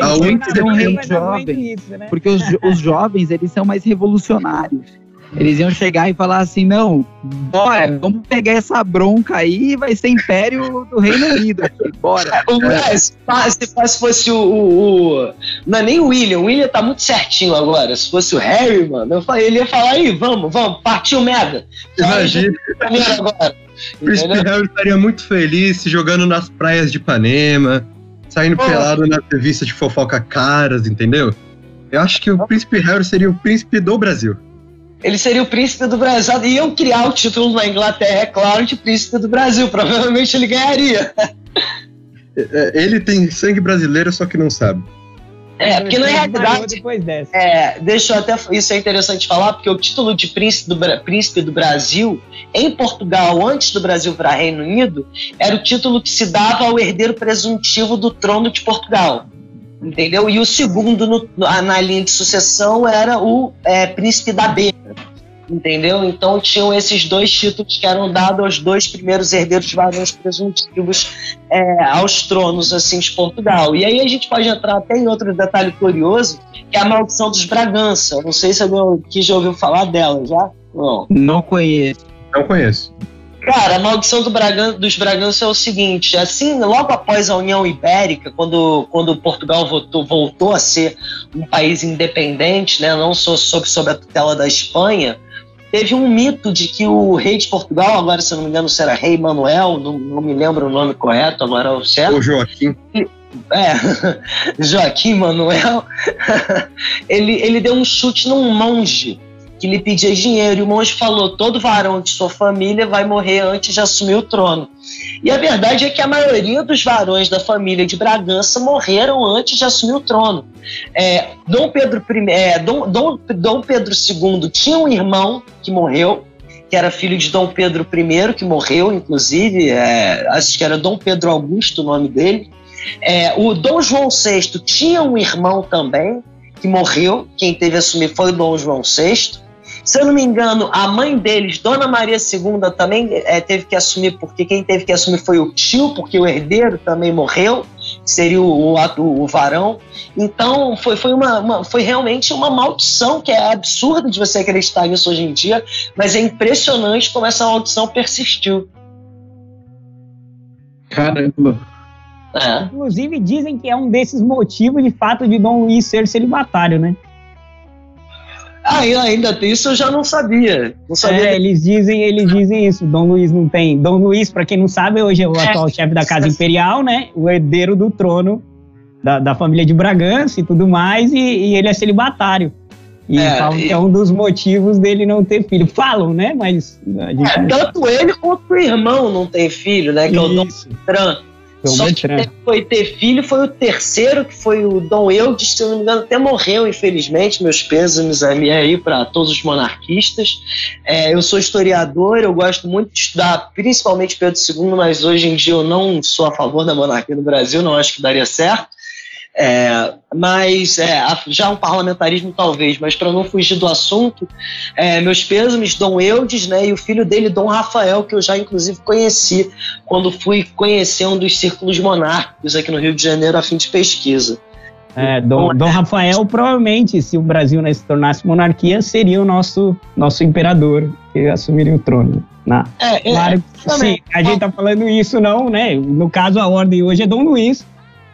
A única um rei jovem, isso, né? porque os, os jovens eles são mais revolucionários. Eles iam chegar e falar assim: não, bora, vamos pegar essa bronca aí, vai ser império do Reino Unido aqui, bora. É, se, se fosse o, o, o, Não é nem o William, o William tá muito certinho agora. Se fosse o Harry, mano, eu falei, ele ia falar aí, vamos, vamos, partiu merda. Imagina. Agora. O Príncipe Harry estaria muito feliz se jogando nas praias de Ipanema, saindo oh. pelado na revista de fofoca caras, entendeu? Eu acho que o Príncipe Harry seria o príncipe do Brasil ele seria o príncipe do Brasil. Iam criar o título na Inglaterra, é claro, de príncipe do Brasil. Provavelmente ele ganharia. É, ele tem sangue brasileiro, só que não sabe. É, porque na realidade. É, deixa eu até. Isso é interessante falar, porque o título de príncipe do, príncipe do Brasil, em Portugal, antes do Brasil para Reino Unido, era o título que se dava ao herdeiro presuntivo do trono de Portugal entendeu? E o segundo no, na linha de sucessão era o é, príncipe da Beira, entendeu? Então tinham esses dois títulos que eram dados aos dois primeiros herdeiros varões presuntivos é, aos tronos assim de Portugal. E aí a gente pode entrar até em outro detalhe curioso, que é a maldição dos Bragança. Eu não sei se alguém aqui já ouviu falar dela, já? Não. Não conheço. Não conheço. Cara, a maldição do Bragan, dos Bragança é o seguinte: assim, logo após a União Ibérica, quando, quando Portugal voltou, voltou a ser um país independente, né, não só sob, sob a tutela da Espanha, teve um mito de que o rei de Portugal, agora se não me engano se era rei Manuel, não, não me lembro o nome correto, agora é o certo. O Joaquim. É, Joaquim Manuel, ele, ele deu um chute num monge que lhe pedia dinheiro. E o monge falou: todo varão de sua família vai morrer antes de assumir o trono. E a verdade é que a maioria dos varões da família de Bragança morreram antes de assumir o trono. É, Dom, Pedro I, é, Dom, Dom, Dom Pedro II tinha um irmão que morreu, que era filho de Dom Pedro I, que morreu, inclusive, é, acho que era Dom Pedro Augusto o nome dele. É, o Dom João VI tinha um irmão também, que morreu, quem teve a assumir foi o Dom João VI. Se eu não me engano, a mãe deles, Dona Maria II, também é, teve que assumir, porque quem teve que assumir foi o tio, porque o herdeiro também morreu, seria o, o, o varão. Então, foi, foi, uma, uma, foi realmente uma maldição, que é absurdo de você acreditar nisso hoje em dia, mas é impressionante como essa maldição persistiu. Caramba. É. Inclusive, dizem que é um desses motivos de fato de Dom Luiz ser celibatário, né? Ah, ainda tem isso eu já não sabia. Não sabia. É, eles dizem, eles dizem isso. Dom Luiz não tem. Dom Luiz, para quem não sabe, hoje é o é. atual chefe da Casa Imperial, né? O herdeiro do trono da, da família de Bragança e tudo mais, e, e ele é celibatário. E É, falam e- que é um dos motivos dele não ter filho. Falam, né? Mas a gente É, tanto ele quanto o irmão não tem filho, né? Que é o Dom Isso. Dom Só que foi ter filho foi o terceiro, que foi o Dom Eudes, se eu não me engano, até morreu, infelizmente. Meus pêsames aí para todos os monarquistas. É, eu sou historiador, eu gosto muito de estudar, principalmente Pedro II, mas hoje em dia eu não sou a favor da monarquia no Brasil, não acho que daria certo. É, mas é, já um parlamentarismo talvez, mas para não fugir do assunto, é, meus pêsames, Dom Eudes, né, e o filho dele, Dom Rafael, que eu já inclusive conheci quando fui conhecer um dos círculos monárquicos aqui no Rio de Janeiro a fim de pesquisa. É, Dom, Dom Rafael, provavelmente, se o Brasil né, se tornasse monarquia, seria o nosso, nosso imperador que assumiria o trono. Né? É, é, Claro que sim, a gente tá falando isso não, né? No caso, a ordem hoje é Dom Luiz.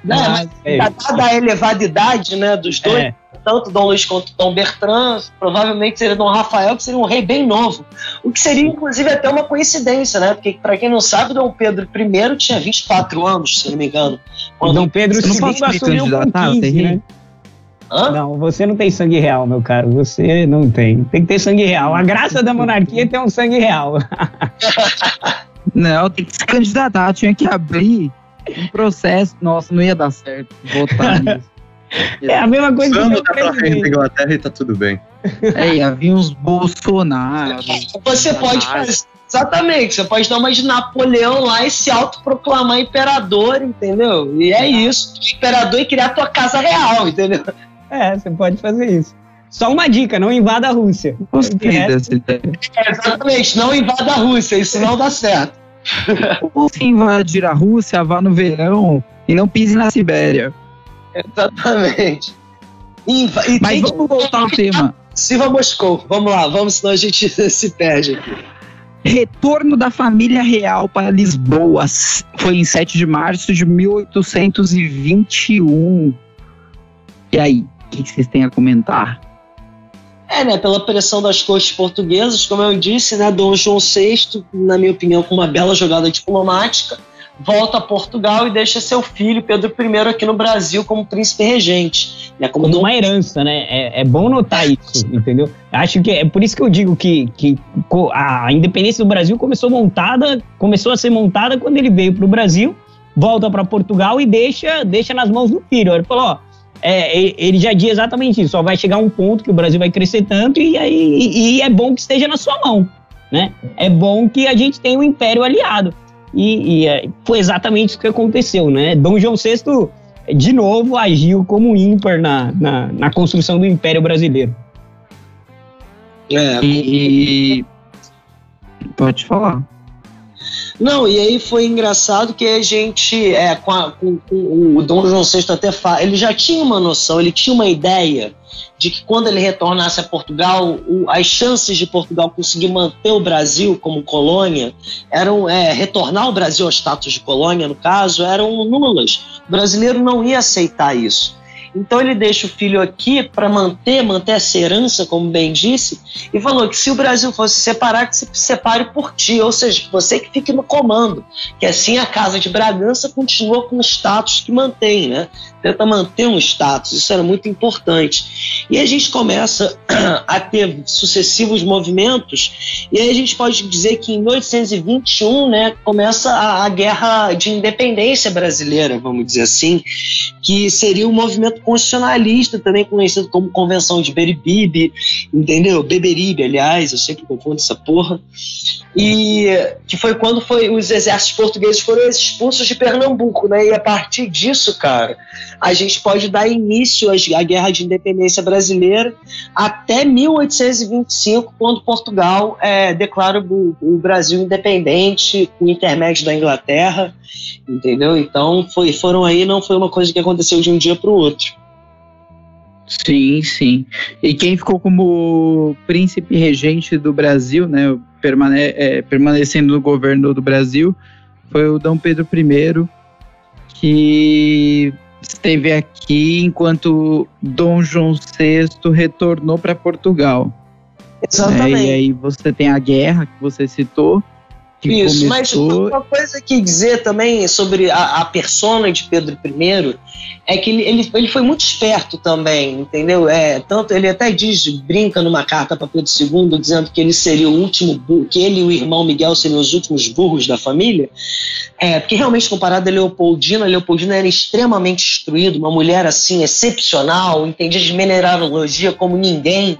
Né, mas, é, dada a elevada idade né, dos dois, é, tanto Dom Luís quanto Dom Bertrand, provavelmente seria Dom Rafael, que seria um rei bem novo. O que seria, inclusive, até uma coincidência, né? Porque, para quem não sabe, Dom Pedro I tinha 24 anos, se não me engano. o Dom Pedro não II assumiu com candidatar, 15, tem né? Hã? Não, você não tem sangue real, meu caro. Você não tem. Tem que ter sangue real. A graça da monarquia é ter um sangue real. Não, tem que se candidatar, tinha que abrir um processo. Nossa, não ia dar certo votar nisso. É a mesma coisa que Vamos o dar pra frente da. Inglaterra e tá tudo bem. É, ia vir uns Bolsonaro. Você pode fazer. Exatamente, você pode dar uma de Napoleão lá e se autoproclamar imperador, entendeu? E é isso. Imperador e criar a tua casa real, entendeu? É, você pode fazer isso. Só uma dica, não invada a Rússia. Gostei dessa ideia. É, exatamente, não invada a Rússia, isso não dá certo. Ou se invadir a Rússia, vá no verão e não pise na Sibéria. Exatamente. Inva e Mas que vamos voltar ao tema. Silva Moscou. Vamos lá, vamos, senão a gente se perde aqui. Retorno da família real para Lisboa foi em 7 de março de 1821. E aí, o que vocês têm a comentar? É, né, pela pressão das cortes portuguesas, como eu disse, né, Dom João VI, na minha opinião, com uma bela jogada diplomática, volta a Portugal e deixa seu filho Pedro I aqui no Brasil como príncipe regente, né, como como Dom uma herança, né? É, é bom notar isso, entendeu? Acho que é por isso que eu digo que, que a independência do Brasil começou montada, começou a ser montada quando ele veio para o Brasil, volta para Portugal e deixa, deixa nas mãos do filho. Ele falou, ó, é, ele já diz exatamente isso, só vai chegar um ponto que o Brasil vai crescer tanto e aí e, e é bom que esteja na sua mão, né? É bom que a gente tenha um império aliado. E, e, é, foi exatamente isso que aconteceu, né? Dom João VI de novo agiu como ímpar na, na, na construção do Império Brasileiro. É, E. Pode falar. Não, e aí foi engraçado que a gente, é, com, a- com- com o Dom João VI até fala, ele já tinha uma noção, ele tinha uma ideia de que quando ele retornasse a Portugal, o- as chances de Portugal conseguir manter o Brasil como colônia eram, é, retornar o Brasil ao status de colônia, no caso, eram nulas. O brasileiro não ia aceitar isso. Então ele deixa o filho aqui para manter, manter essa herança, como bem disse, e falou que se o Brasil fosse se separar, que se separe por ti, ou seja, você que fique no comando, que assim a Casa de Bragança continua com o status que mantém, né? Tenta manter um status, isso era muito importante. E a gente começa a ter sucessivos movimentos, e aí a gente pode dizer que em 1821, né, começa a, a guerra de independência brasileira, vamos dizer assim, que seria um movimento constitucionalista, também conhecido como Convenção de Beribibe, entendeu? Beberibe, aliás, eu sempre confundo essa porra. E que foi quando foi, os exércitos portugueses foram expulsos de Pernambuco, né? E a partir disso, cara, a gente pode dar início à Guerra de Independência Brasileira até 1825, quando Portugal é, declara o, o Brasil independente, com intermédio da Inglaterra, entendeu? Então foi, foram aí, não foi uma coisa que aconteceu de um dia para o outro. Sim, sim. E quem ficou como príncipe regente do Brasil, né, permane é, permanecendo no governo do Brasil, foi o Dom Pedro I, que esteve aqui enquanto Dom João VI retornou para Portugal. né? E aí você tem a guerra que você citou, que Isso, mas começou... uma coisa que dizer também sobre a, a persona de Pedro I é que ele, ele, ele foi muito esperto também, entendeu? É, tanto ele até diz, brinca numa carta para Pedro II, dizendo que ele seria o último que ele e o irmão Miguel seriam os últimos burros da família. É, porque realmente, comparado a Leopoldina, a Leopoldina era extremamente instruída, uma mulher assim, excepcional, entendia de mineralogia como ninguém,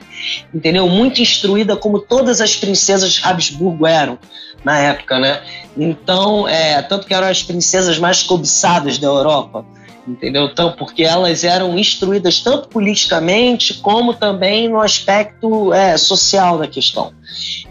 entendeu? Muito instruída como todas as princesas de Habsburgo eram na época, né? Então, é, tanto que eram as princesas mais cobiçadas da Europa, entendeu? Então, porque elas eram instruídas tanto politicamente como também no aspecto é, social da questão.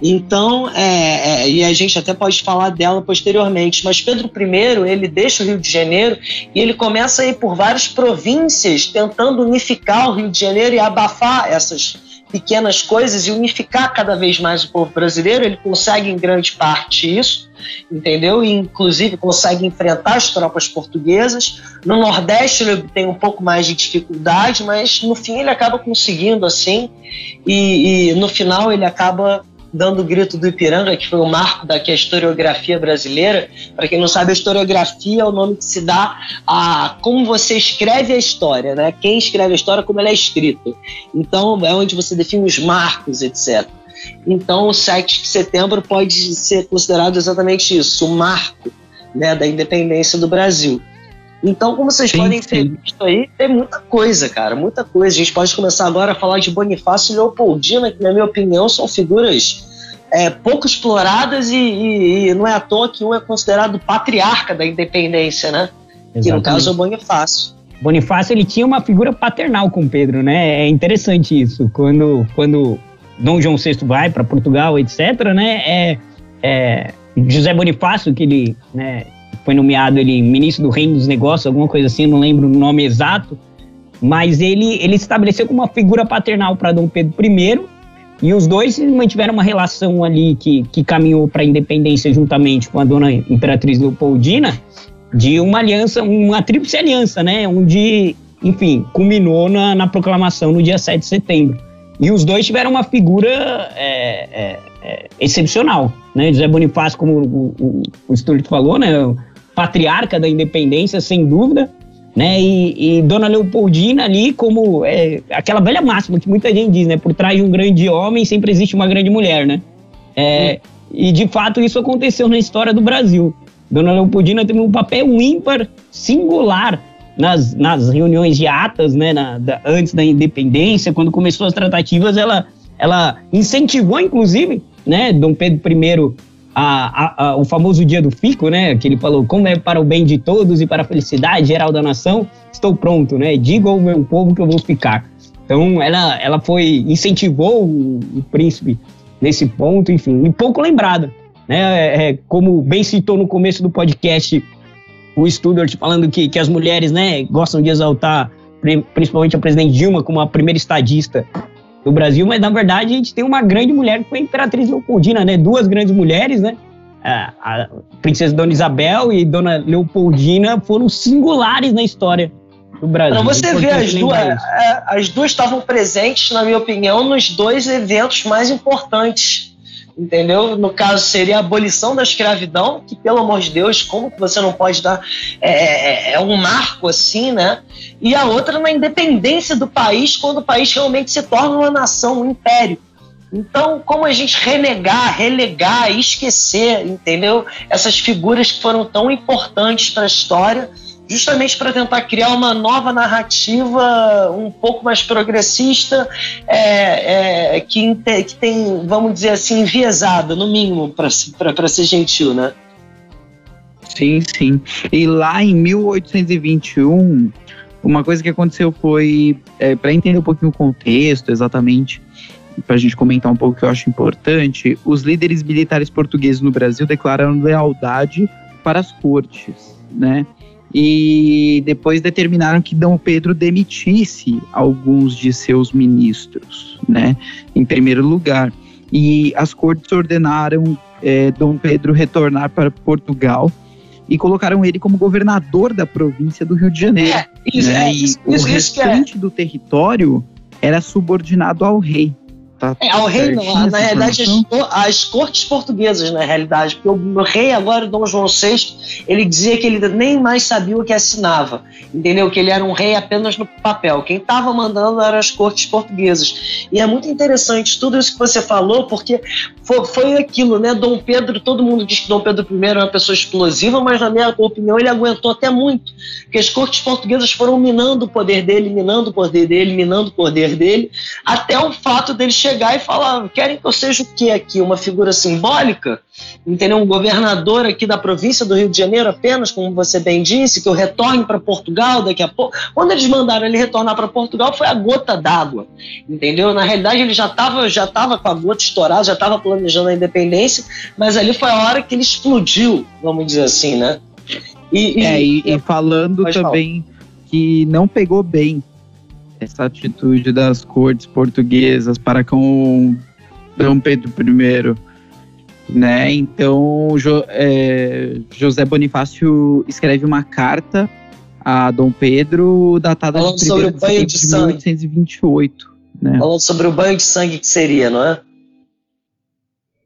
Então, é, é, e a gente até pode falar dela posteriormente, mas Pedro I, ele deixa o Rio de Janeiro e ele começa a ir por várias províncias tentando unificar o Rio de Janeiro e abafar essas pequenas coisas e unificar cada vez mais o povo brasileiro. Ele consegue em grande parte isso, entendeu? E inclusive consegue enfrentar as tropas portuguesas. No Nordeste ele tem um pouco mais de dificuldade, mas no fim ele acaba conseguindo assim. E, e no final ele acaba dando o grito do Ipiranga, que foi o marco da que é a historiografia brasileira. Para quem não sabe, a historiografia é o nome que se dá a como você escreve a história, né? Quem escreve a história, como ela é escrita. Então, é onde você define os marcos, etc. Então, o 7 de setembro pode ser considerado exatamente isso, o marco né, da independência do Brasil. Então, como vocês sim, podem ter visto aí, tem muita coisa, cara, muita coisa. A gente pode começar agora a falar de Bonifácio e Leopoldina, que, na minha opinião, são figuras é, pouco exploradas e, e, e, não é à toa que um é considerado patriarca da independência, né? Exatamente. Que no caso é o Bonifácio. Bonifácio ele tinha uma figura paternal com Pedro, né? É interessante isso. Quando, quando Dom João VI vai para Portugal, etc., né? É, é, José Bonifácio, que ele né, foi nomeado ele ministro do Reino dos Negócios, alguma coisa assim, não lembro o nome exato, mas ele, ele estabeleceu como uma figura paternal para Dom Pedro I, e os dois mantiveram uma relação ali que, que caminhou para a independência juntamente com a dona Imperatriz Leopoldina, de uma aliança, uma tríplice aliança, né? Onde, enfim, culminou na, na proclamação no dia 7 de setembro. E os dois tiveram uma figura é, é, é, excepcional, né? José Bonifácio, como o, o, o Stuart falou, né? patriarca da independência, sem dúvida, né? E, e Dona Leopoldina ali como é, aquela velha máxima que muita gente diz, né? Por trás de um grande homem sempre existe uma grande mulher, né? É, e de fato isso aconteceu na história do Brasil. Dona Leopoldina teve um papel ímpar, singular nas, nas reuniões de atas, né? Na, da, antes da independência, quando começou as tratativas, ela, ela incentivou, inclusive, né? Dom Pedro I a, a, a, o famoso dia do fico, né? Que ele falou, como é para o bem de todos e para a felicidade geral da nação, estou pronto, né? Diga ao meu povo que eu vou ficar. Então, ela, ela foi, incentivou o, o príncipe nesse ponto, enfim, e pouco lembrada, né? É, é, como bem citou no começo do podcast o Studart falando que, que as mulheres, né, gostam de exaltar principalmente a presidente Dilma como a primeira estadista do Brasil, mas na verdade a gente tem uma grande mulher que foi a Imperatriz Leopoldina, né? Duas grandes mulheres, né? A, princesa Dona Isabel e Dona Leopoldina foram singulares na história do Brasil. Para você ver, as duas, é, as duas estavam presentes, na minha opinião, nos dois eventos mais importantes entendeu? No caso, seria a abolição da escravidão, que, pelo amor de Deus, como que você não pode dar. É, é, é, um marco assim, né? E a outra na independência do país, quando o país realmente se torna uma nação, um império. Então, como a gente renegar, relegar, esquecer, entendeu? Essas figuras que foram tão importantes para a história justamente para tentar criar uma nova narrativa um pouco mais progressista, é, é, que, que, tem, vamos dizer assim, enviesada, no mínimo, para ser gentil, né? Sim, sim. E lá em 1821, uma coisa que aconteceu foi, é, para entender um pouquinho o contexto exatamente, para a gente comentar um pouco que eu acho importante, os líderes militares portugueses no Brasil declararam lealdade para as cortes, né? E depois determinaram que Dom Pedro demitisse alguns de seus ministros, né, em primeiro lugar. E as cortes ordenaram é, Dom Pedro retornar para Portugal e colocaram ele como governador da província do Rio de Janeiro. É, isso, né? é, isso, o isso, é. restante do território era subordinado ao rei. Tá É, ao rei não, na realidade as, informação? co- as cortes portuguesas, na realidade, porque o rei agora, Dom João VI, ele dizia que ele nem mais sabia o que assinava, entendeu? Que ele era um rei apenas no papel. Quem estava mandando eram as cortes portuguesas. E é muito interessante tudo isso que você falou, porque foi, foi aquilo, né? Dom Pedro, todo mundo diz que Dom Pedro I era uma pessoa explosiva, mas na minha opinião ele aguentou até muito, porque as cortes portuguesas foram minando o poder dele, minando o poder dele, minando o poder dele, até o fato dele chegar e falar: querem que eu seja o que aqui? Uma figura simbólica? Entendeu? Um governador aqui da província do Rio de Janeiro apenas, como você bem disse, que eu retorne para Portugal daqui a pouco. Quando eles mandaram ele retornar para Portugal, foi a gota d'água. Entendeu? Na realidade, ele já estava já tava com a gota estourada, já estava planejando a independência, mas ali foi a hora que ele explodiu, vamos dizer assim, né? E, É, e, e falando Pode falar. também que não pegou bem essa atitude das cortes portuguesas para com Dom Pedro I, né? Então Jo- é, José Bonifácio escreve uma carta a Dom Pedro datada Falando de sobre 1 o banho de de sangue. 1828, né? falando sobre o banho de sangue que seria, não é?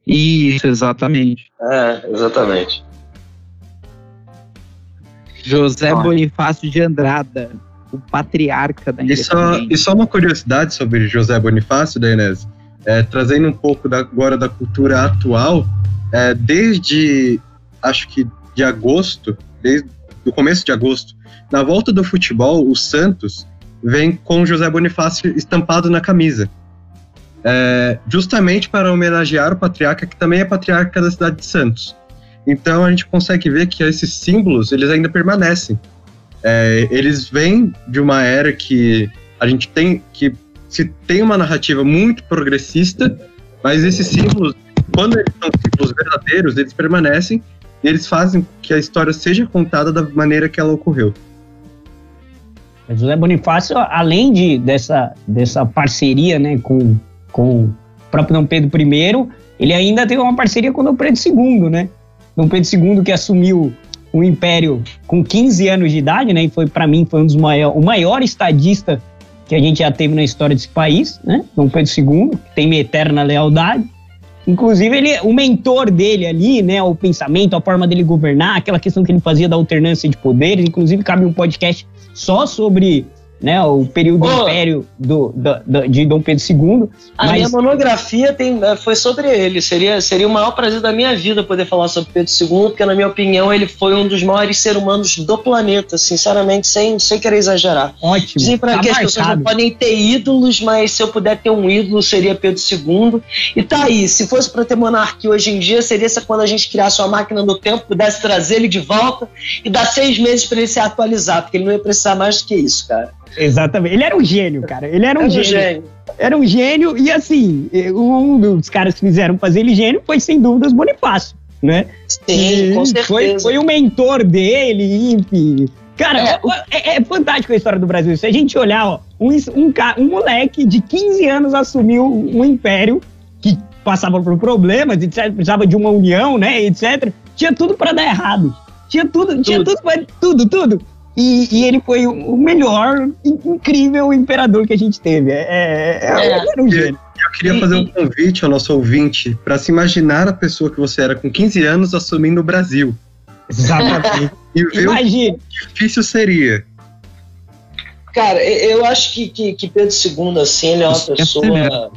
Isso, exatamente. É, exatamente. José Ah. Bonifácio de Andrada, o patriarca da E só, independência. e só uma curiosidade sobre José Bonifácio, da é, trazendo um pouco da- agora da cultura atual, é, desde acho que de agosto, desde o começo de agosto, na volta do futebol, o Santos vem com José Bonifácio estampado na camisa. É, justamente para homenagear o patriarca, que também é patriarca da cidade de Santos. Então a gente consegue ver que esses símbolos eles ainda permanecem. É, eles vêm de uma era que a gente tem que se tem uma narrativa muito progressista, mas esses símbolos, quando eles são símbolos verdadeiros, eles permanecem e eles fazem que a história seja contada da maneira que ela ocorreu. José Bonifácio, além de, dessa, dessa parceria né, com, com o próprio Dom Pedro I, ele ainda teve uma parceria com Dom Pedro II, né? Dom Pedro II que assumiu o império com 15 anos de idade, né? E foi para mim foi um dos maiores, o maior estadista que a gente já teve na história desse país, né? Dom Pedro II, que tem minha eterna lealdade. Inclusive, ele, o mentor dele ali, né? O pensamento, a forma dele governar, aquela questão que ele fazia da alternância de poderes. Inclusive, cabe um podcast só sobre né, o período do império do, do- do- de Dom Pedro II. A Mas- minha monografia tem, eh, foi sobre ele. Seria, seria o maior prazer da minha vida poder falar sobre Pedro II, porque, na minha opinião, ele foi um dos maiores seres humanos do planeta, sinceramente, sem, sem querer exagerar. Ótimo. Dizem para Tá que as pessoas não podem ter ídolos, mas se eu puder ter um ídolo, seria Pedro II. E tá aí, se fosse para ter monarquia hoje em dia, seria se quando a gente criasse uma máquina do tempo, pudesse trazer ele de volta e dar seis meses para ele se atualizar, porque ele não ia precisar mais do que isso, cara. Exatamente. Ele era um gênio, cara. Ele era um, É um gênio. gênio. Era um gênio e, assim, um dos caras que fizeram fazer ele gênio foi, sem dúvidas, Bonifácio, né? Sim, E com certeza. Foi, foi o mentor dele, enfim. Cara, É, é, é fantástico a história do Brasil. Se a gente olhar, ó, um, um, um moleque de 15 anos assumiu um império que passava por problemas, etc, precisava de uma união, né, etc. Tinha tudo para dar errado. Tinha tudo, tinha tudo, tudo, tudo. E, e ele foi o o melhor, in- incrível imperador que a gente teve. É, é, é, É. era um gênio. Eu queria fazer um convite ao nosso ouvinte para se imaginar a pessoa que você era com 15 anos assumindo o Brasil. Exatamente. E ver o Imagina. que difícil seria. Cara, eu acho que, que, que Pedro II, assim, ele é uma Isso é pessoa.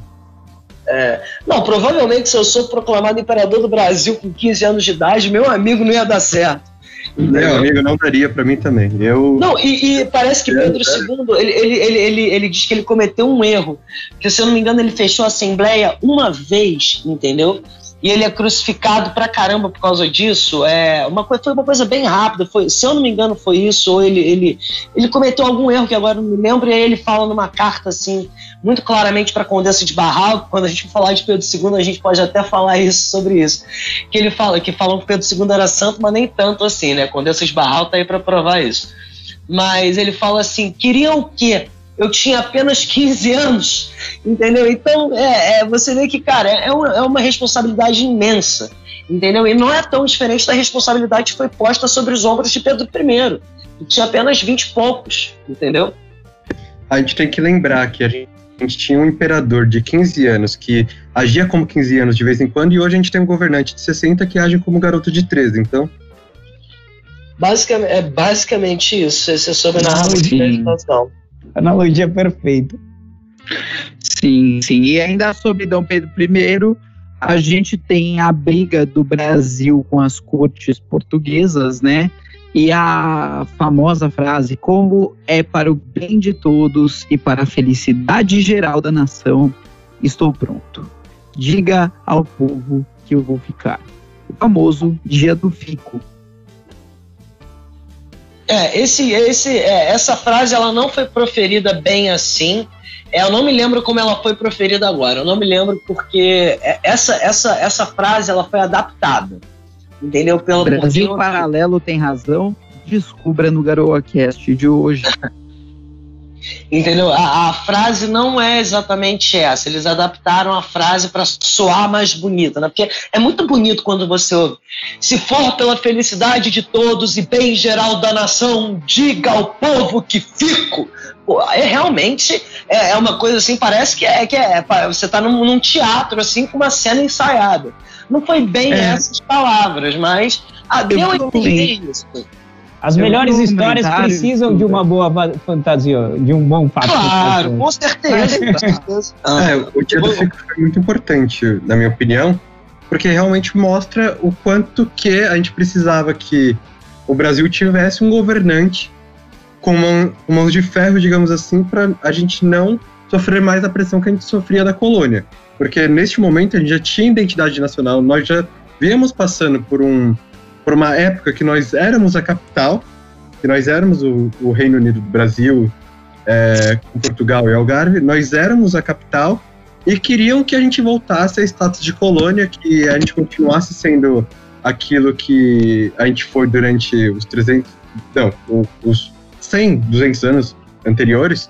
é, não, provavelmente se eu sou proclamado imperador do Brasil com 15 anos de idade, meu amigo não ia dar certo. Meu amigo, não daria para mim também. Eu Não, e, e parece que É, Pedro II, ele, ele, ele, ele, ele diz que ele cometeu um erro. Que, se eu não me engano, ele fechou a Assembleia uma vez, entendeu? E ele é crucificado pra caramba por causa disso. É, uma coisa, foi uma coisa bem rápida. Foi, se eu não me engano, foi isso. Ou ele, ele, ele cometeu algum erro que agora não me lembro. E aí ele fala numa carta, assim, muito claramente para Condessa de Barral. Quando a gente falar de Pedro II, a gente pode até falar isso sobre isso. Que ele fala que falam que Pedro II era santo, mas nem tanto assim, né? Condessa de Barral tá aí para provar isso. Mas ele fala assim: queriam o quê? Eu tinha apenas 15 anos, entendeu? Então, é, é, você vê que, cara, é uma, é uma responsabilidade imensa, entendeu? E não é tão diferente da responsabilidade que foi posta sobre os ombros de Pedro I, que tinha apenas 20 e poucos, entendeu? a gente tem que lembrar que a gente A gente tinha um imperador de 15 anos que agia como 15 anos de vez em quando, e hoje a gente tem um governante de 60 que age como garoto de 13, então. Basicamente, é basicamente isso. Esse é sobre a situação. Analogia perfeita. Sim, sim. E ainda sobre Dom Pedro I, a gente tem a briga do Brasil com as cortes portuguesas, né? E a famosa frase: como é para o bem de todos e para a felicidade geral da nação, estou pronto. Diga ao povo que eu vou ficar. O famoso dia do fico. É, esse, esse, é, essa frase ela não foi proferida bem assim. É, eu não me lembro como ela foi proferida agora. Eu não me lembro porque é, essa, essa, essa frase ela foi adaptada. Entendeu? Pelo Brasil Paralelo tem razão. Descubra no GaroaCast de hoje. Entendeu? A, a, frase não é exatamente essa. Eles adaptaram a frase para soar mais bonita, né? Porque é muito bonito quando você ouve. Se for pela felicidade de todos e bem geral da nação, diga ao povo que fico. Pô, é realmente é, é, uma coisa assim, parece que é que é, você está num, num, teatro assim com uma cena ensaiada. Não foi bem é. essas palavras, mas ah, deu a entender isso. As melhores histórias precisam de uma boa fantasia, de um bom fato. Claro, com certeza. com certeza. Ah, é, o dia do fico foi muito importante, na minha opinião, porque realmente mostra o quanto que a gente precisava que o Brasil tivesse um governante com mãos de ferro, digamos assim, para a gente não sofrer mais a pressão que a gente sofria da colônia. Porque neste momento a gente já tinha identidade nacional, nós já viemos passando por um por uma época que nós éramos a capital, que nós éramos o, o Reino Unido do Brasil, é, com Portugal e Algarve, nós éramos a capital e queriam que a gente voltasse a status de colônia, que a gente continuasse sendo aquilo que a gente foi durante os 300, não, os 100, 200 anos anteriores.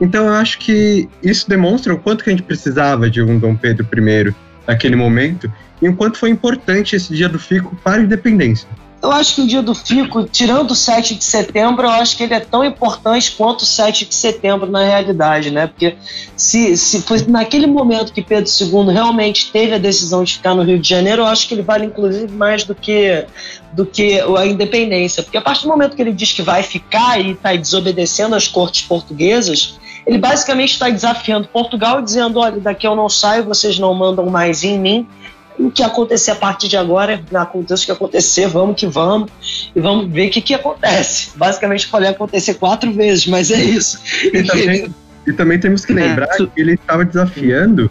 Então eu acho que isso demonstra o quanto que a gente precisava de um Dom Pedro I naquele momento e o quanto foi importante esse dia do Fico para a independência. Eu acho que o dia do Fico, tirando o 7 de setembro, eu acho que ele é tão importante quanto o 7 de setembro na realidade, né? Porque se, se foi naquele momento que Pedro II realmente teve a decisão de ficar no Rio de Janeiro, eu acho que ele vale inclusive mais do que, do que a independência. Porque a partir do momento que ele diz que vai ficar e está desobedecendo às cortes portuguesas, ele basicamente está desafiando Portugal dizendo: olha, daqui eu não saio, vocês não mandam mais em mim o que acontecer a partir de agora, aconteça o que acontecer, vamos que vamos, e vamos ver o que, que acontece. Basicamente, falei acontecer quatro vezes, mas é isso. E também, e também temos que lembrar é. que ele estava desafiando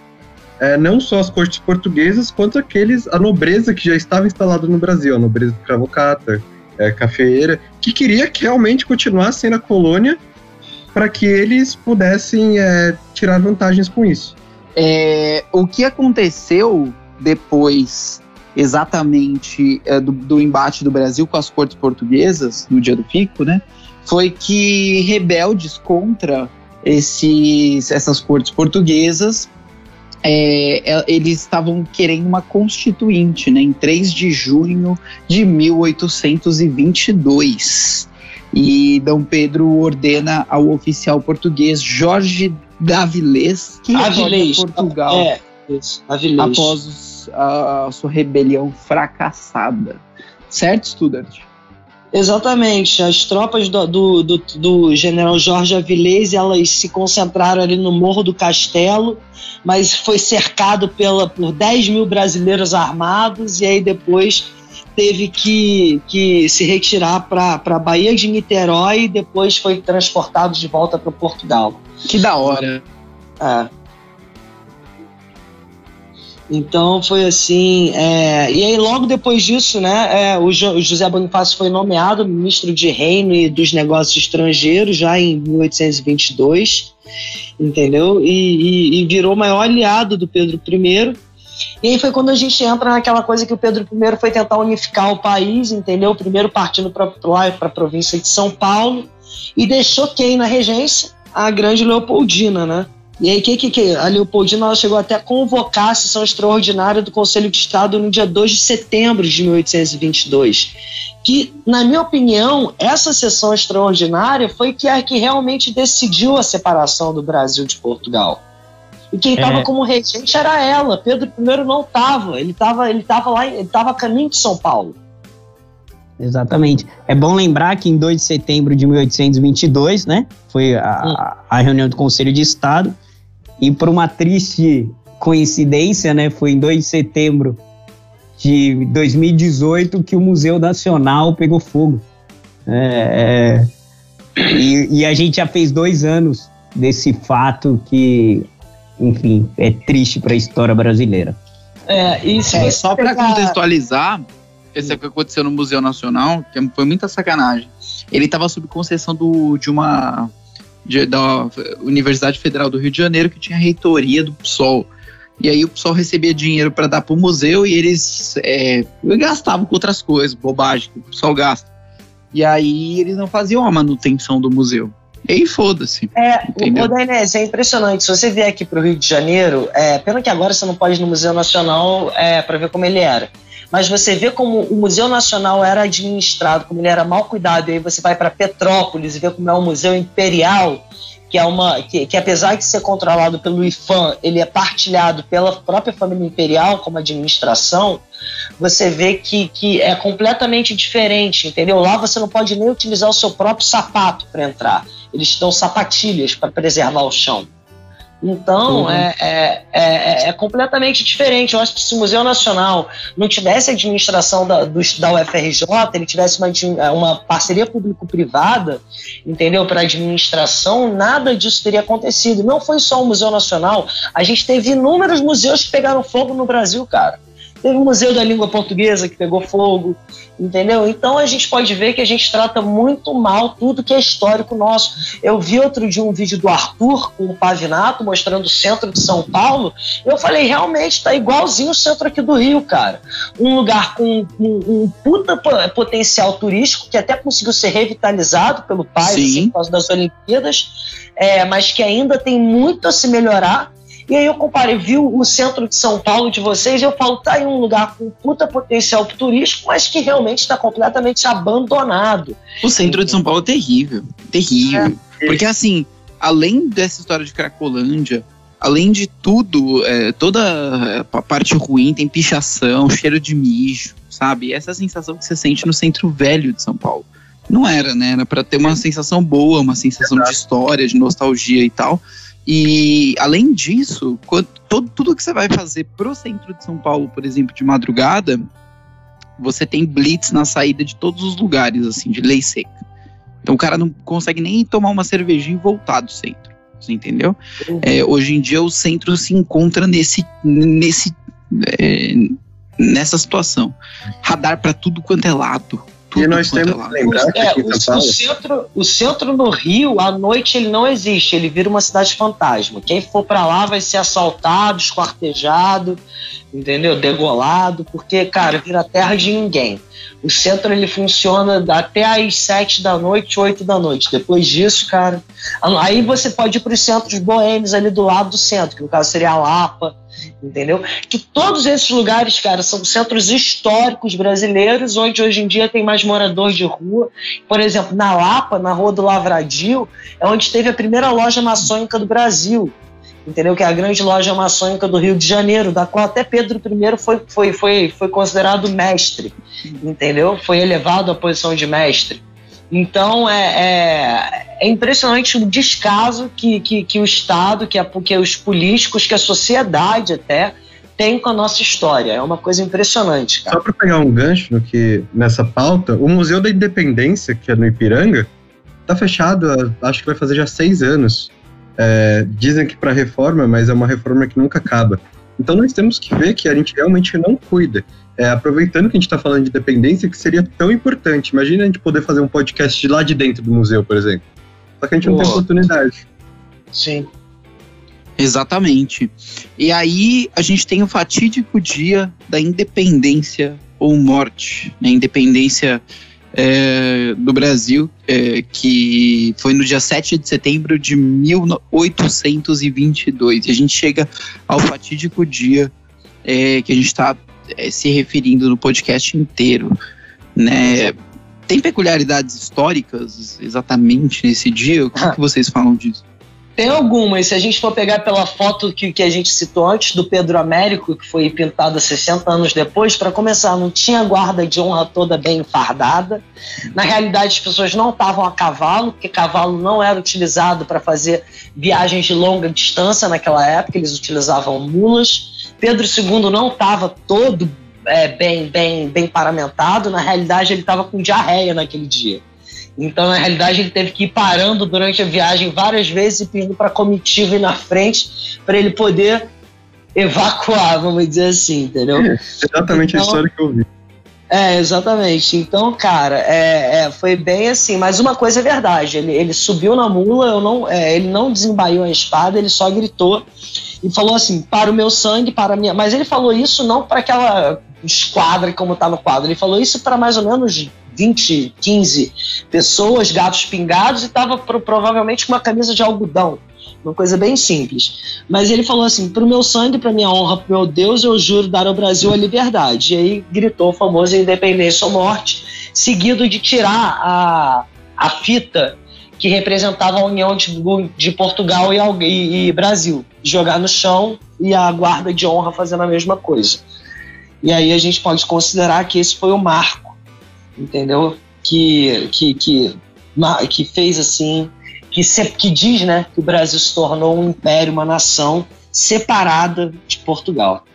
é, não só as cortes portuguesas, quanto aqueles, a nobreza que já estava instalada no Brasil, a nobreza cravocata, é, cafeeira, que queria que realmente continuasse sendo a colônia para que eles pudessem é, tirar vantagens com isso. É, o que aconteceu depois exatamente é, do, do, embate do Brasil com as cortes portuguesas no dia do Fico, né, foi que rebeldes contra esses, essas cortes portuguesas é, é eles estavam querendo uma constituinte, né, em 3 de junho de 1822. E Dom Pedro ordena ao oficial português Jorge Davilés, que Avilés, Portugal. É, após a, a, sua rebelião fracassada. Certo, Studart? Exatamente. As tropas do, do, do, do, general Jorge Avilés elas se concentraram ali no Morro do Castelo, mas foi cercado pela, por 10 mil brasileiros armados e aí depois teve que, que se retirar para a Baía de Niterói e depois foi transportado de volta para Portugal. Que da hora. É. Então foi assim. É, e aí, logo depois disso, né, é, o, jo, o, José Bonifácio foi nomeado ministro de Reino e dos Negócios Estrangeiros já em 1822, entendeu? E, e, e virou maior aliado do Pedro I. E aí foi quando a gente entra naquela coisa que o Pedro I foi tentar unificar o país, entendeu? Primeiro partindo para a província de São Paulo e deixou quem na regência? A grande Leopoldina, né? E aí, que, que, que a Leopoldina chegou até a convocar a sessão extraordinária do Conselho de Estado no dia 2 de setembro de 1822. Que, na minha opinião, essa sessão extraordinária foi que a que realmente decidiu a separação do Brasil de Portugal. E quem estava É. como regente era ela. Pedro I não estava. Ele estava ele tava lá, ele estava a caminho de São Paulo. Exatamente. É bom lembrar que em 2 de setembro de 1822, né, foi a, a reunião do Conselho de Estado, e por uma triste coincidência, né, foi em 2 de setembro de 2018 que o Museu Nacional pegou fogo. É, é, e, e a gente já fez dois anos desse fato que, enfim, é triste para a história brasileira. É, e se É, só para contextualizar, esse que aconteceu no Museu Nacional, que foi muita sacanagem. Ele estava sob concessão do, de uma de- da Universidade Federal do Rio de Janeiro que tinha reitoria do PSOL. E aí o PSOL recebia dinheiro para dar para o museu e eles é, gastavam com outras coisas, bobagem que o PSOL gasta. E aí eles não faziam a manutenção do museu. E aí foda-se. É, o Dainese, é impressionante. Se você vier aqui para o Rio de Janeiro, é, pena que agora você não pode ir no Museu Nacional é, para ver como ele era. Mas você vê como o Museu Nacional era administrado, como ele era mal cuidado. E aí você vai para Petrópolis e vê como é um museu imperial, que é uma que, que apesar de ser controlado pelo IFAM, ele é partilhado pela própria família imperial como administração. Você vê que, que é completamente diferente, entendeu? Lá você não pode nem utilizar o seu próprio sapato para entrar. Eles dão sapatilhas para preservar o chão. Então, Uhum. é, é, é, é completamente diferente. Eu acho que se o Museu Nacional não tivesse a administração da, dos- da UFRJ, ele tivesse uma, admi- uma parceria público-privada, entendeu, para administração, nada disso teria acontecido. Não foi só o Museu Nacional, a gente teve inúmeros museus que pegaram fogo no Brasil, cara. Teve o Museu da Língua Portuguesa que pegou fogo, entendeu? Então a gente pode ver que a gente trata muito mal tudo que é histórico nosso. Eu vi outro dia um vídeo do Arthur com o Pavinato mostrando o centro de São Paulo. Eu falei, realmente, tá igualzinho o centro aqui do Rio, cara. Um lugar com um, um puta po- potencial turístico que até conseguiu ser revitalizado pelo pai Sim. assim, por causa das Olimpíadas, é, mas que ainda tem muito a se melhorar. E aí eu comparei, vi o centro de São Paulo de vocês, e eu falo, tá aí um lugar com puta potencial turístico, mas que realmente está completamente abandonado. O centro de São Paulo é terrível. Terrível. Porque assim, além dessa história de Cracolândia, além de tudo, é, toda a parte ruim, tem pichação, cheiro de mijo, sabe? Essa sensação que você sente no centro velho de São Paulo. Não era, né? Era pra ter uma sensação boa, uma sensação de história, de nostalgia e tal. E além disso, quando- todo, tudo que você vai fazer pro centro de São Paulo, por exemplo, de madrugada, você tem blitz na saída de todos os lugares, assim, de lei seca. Então o cara não consegue nem tomar uma cervejinha e voltar do centro. Você entendeu? É, hoje em dia o centro se encontra nesse. nesse é, nessa situação. Radar pra tudo quanto é lado. Tudo E nós quanto temos é que lembrar que É, aqui o, em São o centro, o centro no Rio, à noite, ele não existe, ele vira uma cidade fantasma. Quem for pra lá vai ser assaltado, esquartejado, entendeu? Degolado, porque, cara, vira terra de ninguém. O centro ele funciona até às sete da noite, oito da noite. Depois disso, cara. Aí você pode ir para os centros boêmios ali do lado do centro, que no caso seria a Lapa, entendeu? Que todos esses lugares, cara, são centros históricos brasileiros, onde hoje em dia tem mais moradores de rua. Por exemplo, na Lapa, na Rua do Lavradio, é onde teve a primeira loja maçônica do Brasil. Entendeu? Que é a grande loja maçônica do Rio de Janeiro, da qual até Pedro I foi, foi, foi, foi considerado mestre. Entendeu? Foi elevado à posição de mestre. Então é, é, é impressionante o descaso que, que, que o Estado, que, a, que os políticos, que a sociedade até tem com a nossa história. É uma coisa impressionante, cara. Só para pegar um gancho no que, nessa pauta, o Museu da Independência, que é no Ipiranga, tá fechado, acho que vai fazer já seis anos. É, dizem que para reforma, mas é uma reforma que nunca acaba. Então nós temos que ver que a gente realmente não cuida. É, aproveitando que a gente está falando de dependência, que seria tão importante. Imagina a gente poder fazer um podcast de lá de dentro do museu, por exemplo. Só que a gente não tem oportunidade. Sim. Exatamente. E aí a gente tem o fatídico dia da independência ou morte, né? Independência é, do Brasil, é, que foi no dia 7 de setembro de 1822. E a gente chega ao fatídico dia é, que a gente está se referindo no podcast inteiro, né? Tem peculiaridades históricas exatamente nesse dia? O que, que vocês falam disso? Tem algumas. Se a gente for pegar pela foto que, que a gente citou antes do Pedro Américo, que foi pintado 60 anos depois, para começar, não tinha guarda de honra toda bem fardada. Na realidade, as pessoas não estavam a cavalo, porque cavalo não era utilizado para fazer viagens de longa distância naquela época, eles utilizavam mulas. Pedro II não estava todo é, bem, bem, bem paramentado, na realidade, ele estava com diarreia naquele dia. Então, na realidade, ele teve que ir parando durante a viagem várias vezes e pedindo para a comitiva ir na frente para ele poder evacuar, vamos dizer assim, entendeu? É, exatamente então, a história que eu vi. É, exatamente. Então, cara, é, é, foi bem assim. Mas uma coisa é verdade: ele, ele subiu na mula, eu não, é, ele não desembaiou a espada, ele só gritou e falou assim: para o meu sangue, para a minha. Mas ele falou isso não para aquela esquadra como está no quadro, ele falou isso para mais ou menos 20, 15 pessoas, gatos pingados, e estava provavelmente com uma camisa de algodão. Uma coisa bem simples. Mas ele falou assim: pro meu sangue, pra minha honra, pro meu Deus, eu juro dar ao Brasil a liberdade. E aí gritou o famoso independência ou morte, seguido de tirar a, a fita que representava a união de, de Portugal e, e, e Brasil. Jogar no chão e a guarda de honra fazendo a mesma coisa. E aí a gente pode considerar que esse foi o marco entendeu? Que, que, que, que fez assim, que, se, que diz né, que o Brasil se tornou um império, uma nação separada de Portugal.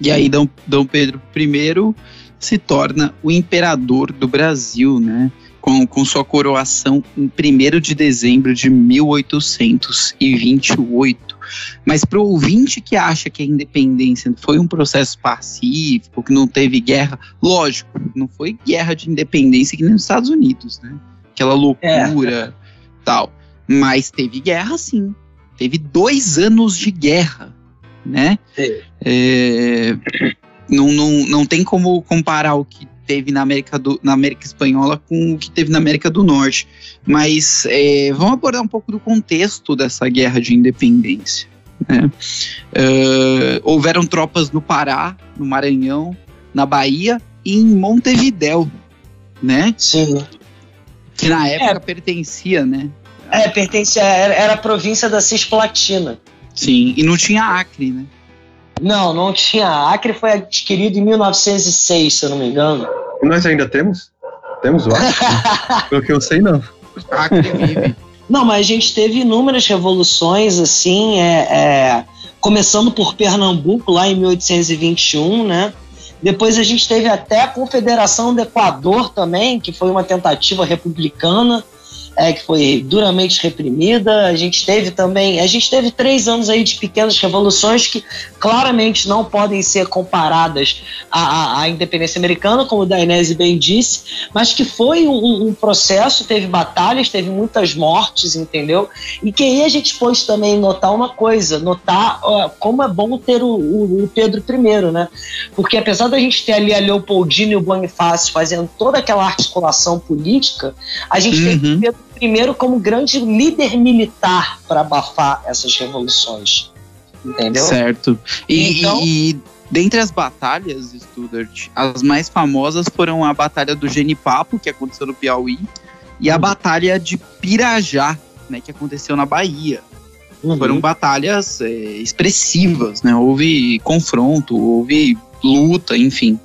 E aí Dom, Dom Pedro I se torna o imperador do Brasil, né? Com, com sua coroação em 1 de dezembro de 1828. Mas para o ouvinte que acha que a independência foi um processo pacífico, que não teve guerra, lógico, não foi guerra de independência que nem nos Estados Unidos, né? Aquela loucura é. tal. Mas teve guerra sim. Teve dois anos de guerra, né? É. Não, não, não tem como comparar o que teve na América, do, na América Espanhola com o que teve na América do Norte. Mas é, vamos abordar um pouco do contexto dessa guerra de independência. Né? Uh, houveram tropas no Pará, no Maranhão, na Bahia e em Montevidéu, né? Sim. Que na época é. pertencia, né? É, pertencia, era, era a província da Cisplatina. Sim, e não tinha Acre, né? Não, não tinha. Acre foi adquirido em 1906, se eu não me engano. E nós ainda temos? Temos o Acre? Pelo que eu sei, não. Acre vive. Não, mas a gente teve inúmeras revoluções, assim, é, é, começando por Pernambuco, lá em 1821, né? Depois a gente teve até a Confederação do Equador também, que foi uma tentativa republicana é, que foi duramente reprimida. A gente teve também, a gente teve três anos aí de pequenas revoluções que claramente não podem ser comparadas à, à independência americana, como o Dainese bem disse, mas que foi um, um, processo, teve batalhas, teve muitas mortes, entendeu? E que aí a gente pôde também notar uma coisa, notar ó, como é bom ter o, o, o, Pedro I, né? Porque apesar da gente ter ali a Leopoldina e o Bonifácio fazendo toda aquela articulação política, a gente uhum. tem o Pedro primeiro como grande líder militar para abafar essas revoluções. Entendeu? Certo. E, então, e, dentre as batalhas, Studart, as mais famosas foram a Batalha do Genipapo, que aconteceu no Piauí, e a uhum. Batalha de Pirajá, né, que aconteceu na Bahia. Uhum. Foram batalhas é, expressivas, né? Houve confronto, houve luta, enfim.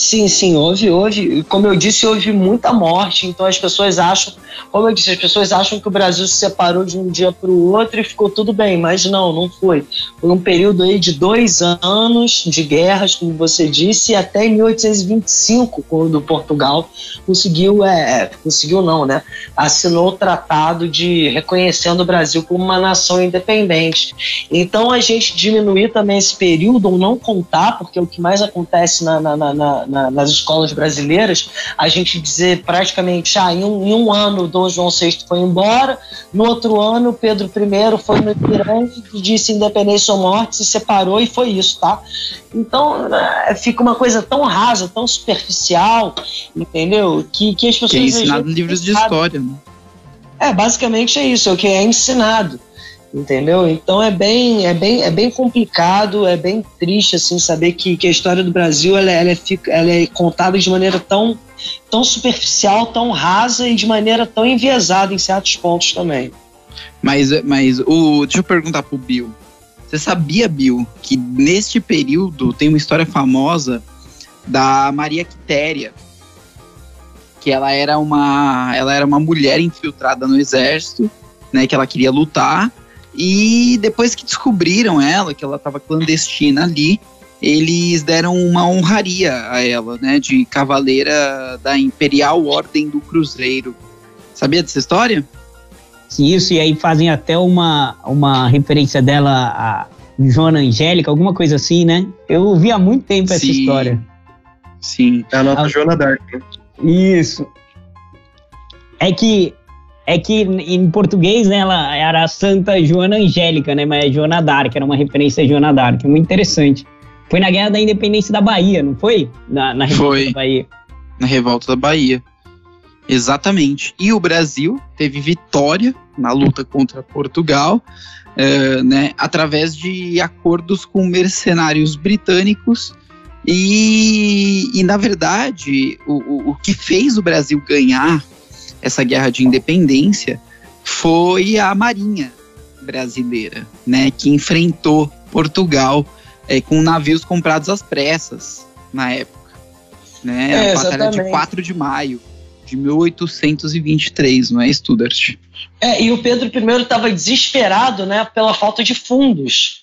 Sim, sim, houve, houve. Como eu disse, houve muita morte. Então as pessoas acham, como eu disse, as pessoas acham que o Brasil se separou de um dia para o outro e ficou tudo bem, mas não, não foi. Foi um período aí de dois anos de guerras, como você disse, até em 1825, quando Portugal conseguiu, é, é, conseguiu não, né? Assinou o tratado de reconhecendo o Brasil como uma nação independente. Então a gente diminuir também esse período ou não contar, porque o que mais acontece na, na, na na, nas escolas brasileiras, a gente dizer praticamente, ah, em um, em um ano Dom João VI foi embora, no outro ano Pedro I foi no Ipiranga e disse independência ou morte, se separou e foi isso, tá? Então é, fica uma coisa tão rasa, tão superficial, entendeu? Que, que as pessoas. Que é ensinado em livros de história, né? É, basicamente é isso, é o que é ensinado entendeu? Então é bem, é bem, é bem complicado, é bem triste assim saber que, que a história do Brasil ela, ela, é, ela é contada de maneira tão, tão superficial, tão rasa e de maneira tão enviesada em certos pontos também. Mas, mas o, deixa eu perguntar pro Bill. Você sabia, Bill, que neste período tem uma história famosa da Maria Quitéria, que ela era uma, ela era uma mulher infiltrada no exército, né, que ela queria lutar, e depois que descobriram ela, que ela estava clandestina ali, eles deram uma honraria a ela, né, de cavaleira da Imperial Ordem do Cruzeiro. Sabia dessa história? Isso, e aí fazem até uma, uma referência dela a Joana Angélica, alguma coisa assim, né? Eu ouvi há muito tempo essa Sim. história. Sim. É a nossa Ah. Joana Dark. né? Isso. É que é que em português né, ela era Santa Joana Angélica, né? Mas é Joana Dark, era uma referência a Joana Dark, muito interessante. Foi na Guerra da Independência da Bahia, não foi? Na, na Revolta Foi. da Bahia. na revolta da Bahia. Exatamente. E o Brasil teve vitória na luta contra Portugal, eh, né, através de acordos com mercenários britânicos. E, e na verdade, o, o, o que fez o Brasil ganhar essa guerra de independência foi a Marinha brasileira, né, que enfrentou Portugal eh, com navios comprados às pressas na época. Né, É, a batalha de exatamente. 4 de maio de 1823, não é, Studart? É, e o Pedro I estava desesperado né, pela falta de fundos.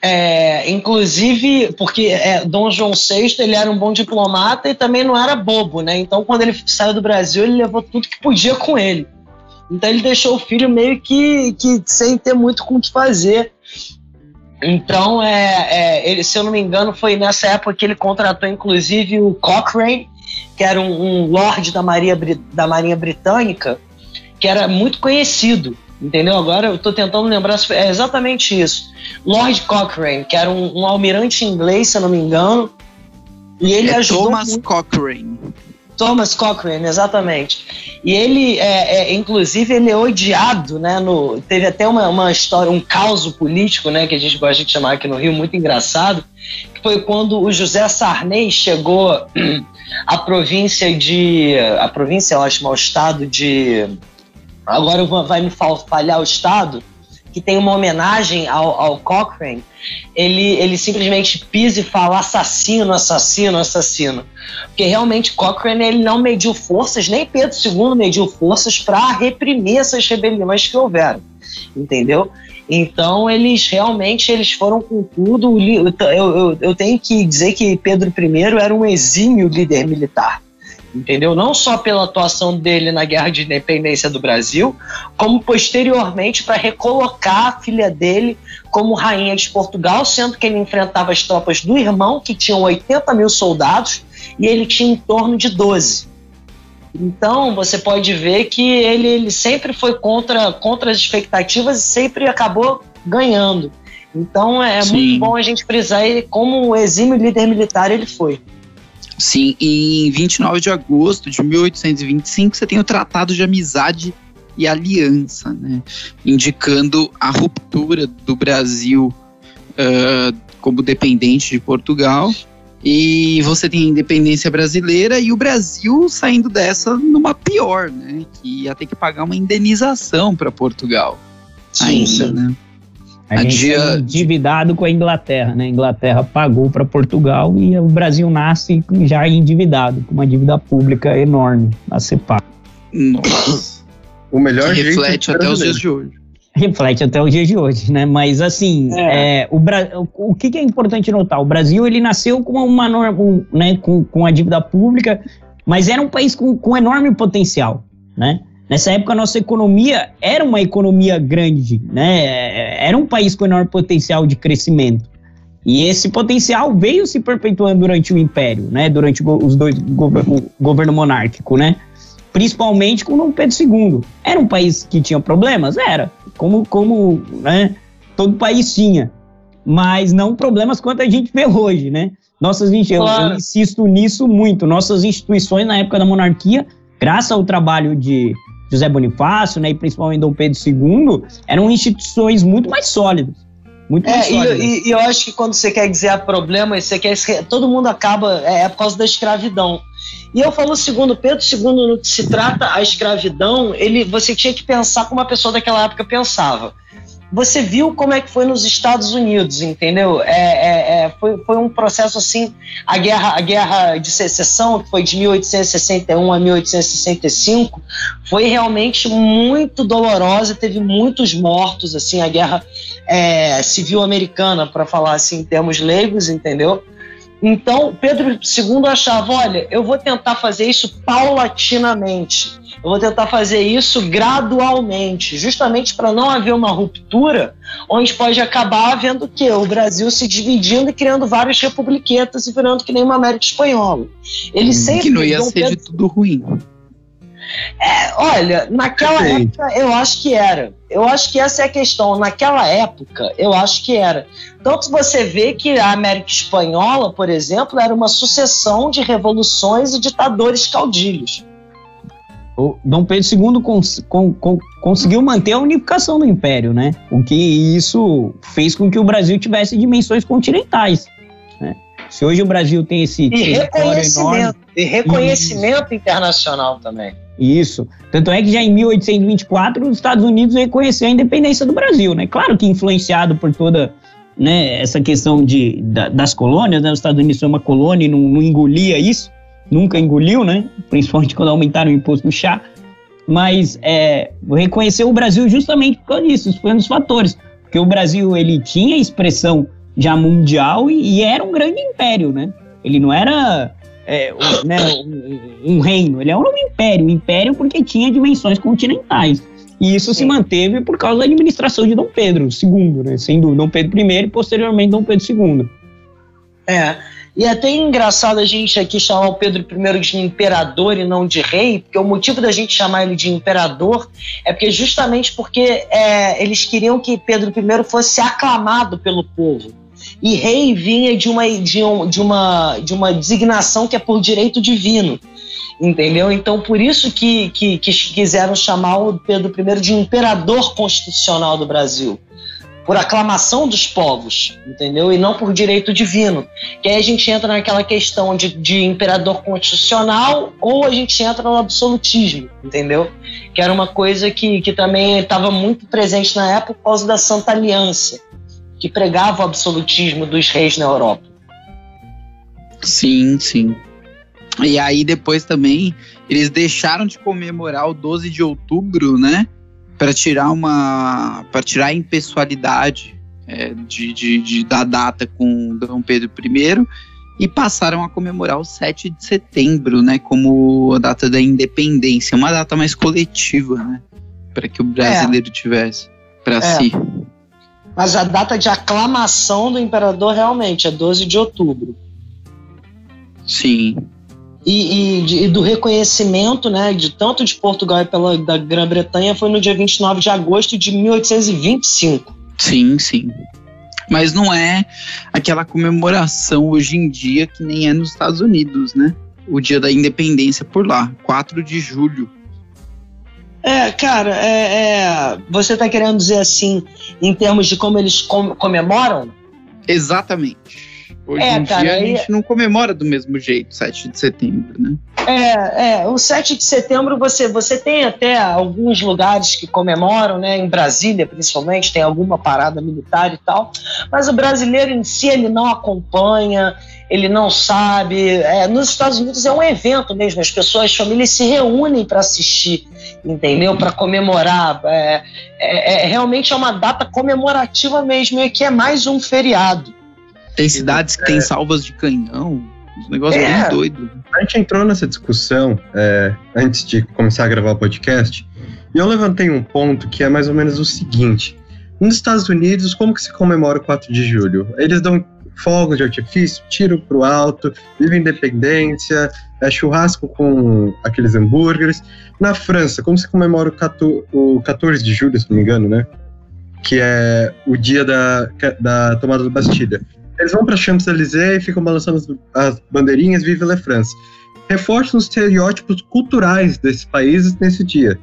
É, inclusive, porque é, Dom João VI ele era um bom diplomata e também não era bobo, né? Então, quando ele saiu do Brasil, ele levou tudo que podia com ele. Então, ele deixou o filho meio que, que sem ter muito com o que fazer. Então, é, é, ele, se eu não me engano, foi nessa época que ele contratou, inclusive, o Cochrane, que era um, um lord da, da Marinha Britânica, que era muito conhecido, entendeu? Agora eu estou tentando lembrar, é exatamente isso. Lord Cochrane, que era um, um almirante inglês, se eu não me engano, e ele é ajudou Thomas muito- Cochrane. Thomas Cochrane, exatamente. E ele, é, é, inclusive, ele é odiado, né? No, teve até uma, uma história, um caos político, né? Que a gente gosta de chamar aqui no Rio, muito engraçado, que foi quando o José Sarney chegou à província de... A província, eu acho, mas o estado de... Agora vai me fal- falhar o estado, que tem uma homenagem ao, ao Cochrane. Ele, ele simplesmente pisa e fala assassino, assassino, assassino. Porque realmente Cochrane ele não mediu forças, nem Pedro II mediu forças para reprimir essas rebeliões que houveram, entendeu? Então eles realmente eles foram com tudo. Eu, eu, eu tenho que dizer que Pedro I era um exímio líder militar, entendeu? Não só pela atuação dele na Guerra de Independência do Brasil, como posteriormente para recolocar a filha dele como rainha de Portugal, sendo que ele enfrentava as tropas do irmão, que tinham 80 mil soldados, e ele tinha em torno de 12. Então você pode ver que ele, ele sempre foi contra, contra as expectativas e sempre acabou ganhando. Então é Sim. muito bom a gente frisar ele como o exímio líder militar ele foi. Sim, e em 29 de agosto de 1825 você tem o Tratado de Amizade e Aliança, né? Indicando a ruptura do Brasil ah, como dependente de Portugal. E você tem a independência brasileira e o Brasil saindo dessa numa pior, né? Que ia ter que pagar uma indenização para Portugal. ainda, né? A A gente dia- é endividado com a Inglaterra, né? A Inglaterra pagou para Portugal e o Brasil nasce já endividado, com uma dívida pública enorme a ser paga. Nossa. O melhor que jeito reflete até os dias de hoje. reflete até o dia de hoje, né? Mas assim, é, o, Bra- o que, que é importante notar? O Brasil ele nasceu com uma norma, um, né, com, com a dívida pública, mas era um país com, com enorme potencial, né? Nessa época a nossa economia era uma economia grande, né? Era um país com enorme potencial de crescimento. E esse potencial veio se perpetuando durante o Império, né? Durante o- os dois gover- o governo monárquico, né? Principalmente com Dom Pedro II. Era um país que tinha problemas? Era. Como, como né, todo país tinha. Mas não problemas quanto a gente vê hoje, né? Nossas, eu- Claro. eu insisto nisso muito. Nossas instituições na época da monarquia, graças ao trabalho de José Bonifácio, né, e principalmente Dom Pedro II, eram instituições muito mais sólidas. Muito É, mais sólidas. e- e eu acho que quando você quer dizer problema, você quer todo mundo acaba é, é por causa da escravidão. E eu falo segundo, Pedro II, no que se trata a escravidão, ele, você tinha que pensar como a pessoa daquela época pensava. Você viu como é que foi nos Estados Unidos, entendeu? É, é, foi, foi um processo assim, a guerra, a guerra de secessão, que foi de 1861 a 1865, foi realmente muito dolorosa, teve muitos mortos, assim, a guerra é, civil americana, para falar assim em termos leigos, entendeu? Então, Pedro II achava: olha, eu vou tentar fazer isso paulatinamente, eu vou tentar fazer isso gradualmente, justamente para não haver uma ruptura, onde pode acabar havendo o quê? O Brasil se dividindo e criando vários republiquetas e virando que nem uma América Espanhola. Ele sempre. Que não ia ser Pedro- de tudo ruim. É, olha, naquela Depende. época eu acho que era. Eu acho que essa é a questão. Naquela época eu acho que era. Tanto você vê que a América Espanhola, por exemplo, era uma sucessão de revoluções e ditadores caudilhos. O Dom Pedro II cons- con- con- conseguiu manter a unificação do império, né? O que isso fez com que o Brasil tivesse dimensões continentais. né? Se hoje o Brasil tem esse E território enorme, reconhecimento. E reconhecimento internacional também. Isso. Tanto é que já em 1824 os Estados Unidos reconheceu a independência do Brasil, né? Claro que influenciado por toda né, essa questão de, da- das colônias, né? Os Estados Unidos foi uma colônia e não, não engolia isso, nunca engoliu, né? Principalmente quando aumentaram o imposto no chá. Mas é, reconheceu o Brasil justamente por causa disso, isso foi um dos fatores. Porque o Brasil, ele tinha expressão já mundial e, e era um grande império, né? Ele não era é, um, né, um- um reino, ele é um império, um império porque tinha dimensões continentais. E isso se Sim. manteve por causa da administração de Dom Pedro II, né? Sendo Dom Pedro I e posteriormente Dom Pedro II. É. E é até engraçado a gente aqui chamar o Pedro I de imperador e não de rei, porque o motivo da gente chamar ele de imperador é porque justamente porque é, eles queriam que Pedro I fosse aclamado pelo povo. E rei vinha de uma, de, um- de uma, de uma designação que é por direito divino. Entendeu? Então, por isso que, que, que quiseram chamar o Pedro I de imperador constitucional do Brasil. Por aclamação dos povos, entendeu? E não por direito divino. Que aí a gente entra naquela questão de, de imperador constitucional ou a gente entra no absolutismo, entendeu? Que era uma coisa que, que também estava muito presente na época por causa da Santa Aliança, que pregava o absolutismo dos reis na Europa. Sim, sim. E aí depois também eles deixaram de comemorar o 12 de outubro, né? Para tirar uma. para tirar a impessoalidade é, de, de- de- da data com Dom Pedro I e passaram a comemorar o 7 de setembro, né? Como a data da independência, uma data mais coletiva, né? Para que o brasileiro tivesse para É. si. Mas a data de aclamação do imperador realmente é 12 de outubro. Sim. E, e e do reconhecimento, né, de tanto de Portugal e pela da Grã-Bretanha foi no dia 29 de agosto de 1825. Sim, sim. Mas não é aquela comemoração hoje em dia que nem é nos Estados Unidos, né? O dia da independência por lá, 4 de julho. É, cara, é, é, você tá querendo dizer assim, em termos de como eles com- comemoram? Exatamente. Hoje É, em cara, dia a gente não comemora do mesmo jeito, 7 de setembro, né? É, é, o 7 de setembro você, você tem até alguns lugares que comemoram, né? Em Brasília, principalmente, tem alguma parada militar e tal. Mas o brasileiro em si, ele não acompanha, ele não sabe. É, nos Estados Unidos é um evento mesmo, as pessoas, as famílias se reúnem para assistir, entendeu? Para comemorar. É, é, é- realmente é uma data comemorativa mesmo, e que é mais um feriado. Tem cidades que têm salvas de canhão, um negócio É. bem doido. A gente entrou nessa discussão é, antes de começar a gravar o podcast e eu levantei um ponto que é mais ou menos o seguinte: nos Estados Unidos, como que se comemora o 4 de julho? Eles dão fogos de artifício, tiro pro alto, viva independência, é, churrasco com aqueles hambúrgueres. Na França, como se comemora o 14, o 14 de julho, se não me engano, né? Que é o dia da, da tomada da Bastilha. Eles vão para Champs-Élysées e ficam balançando as, as bandeirinhas Vive la France. Reforçam os estereótipos culturais desses países nesse dia.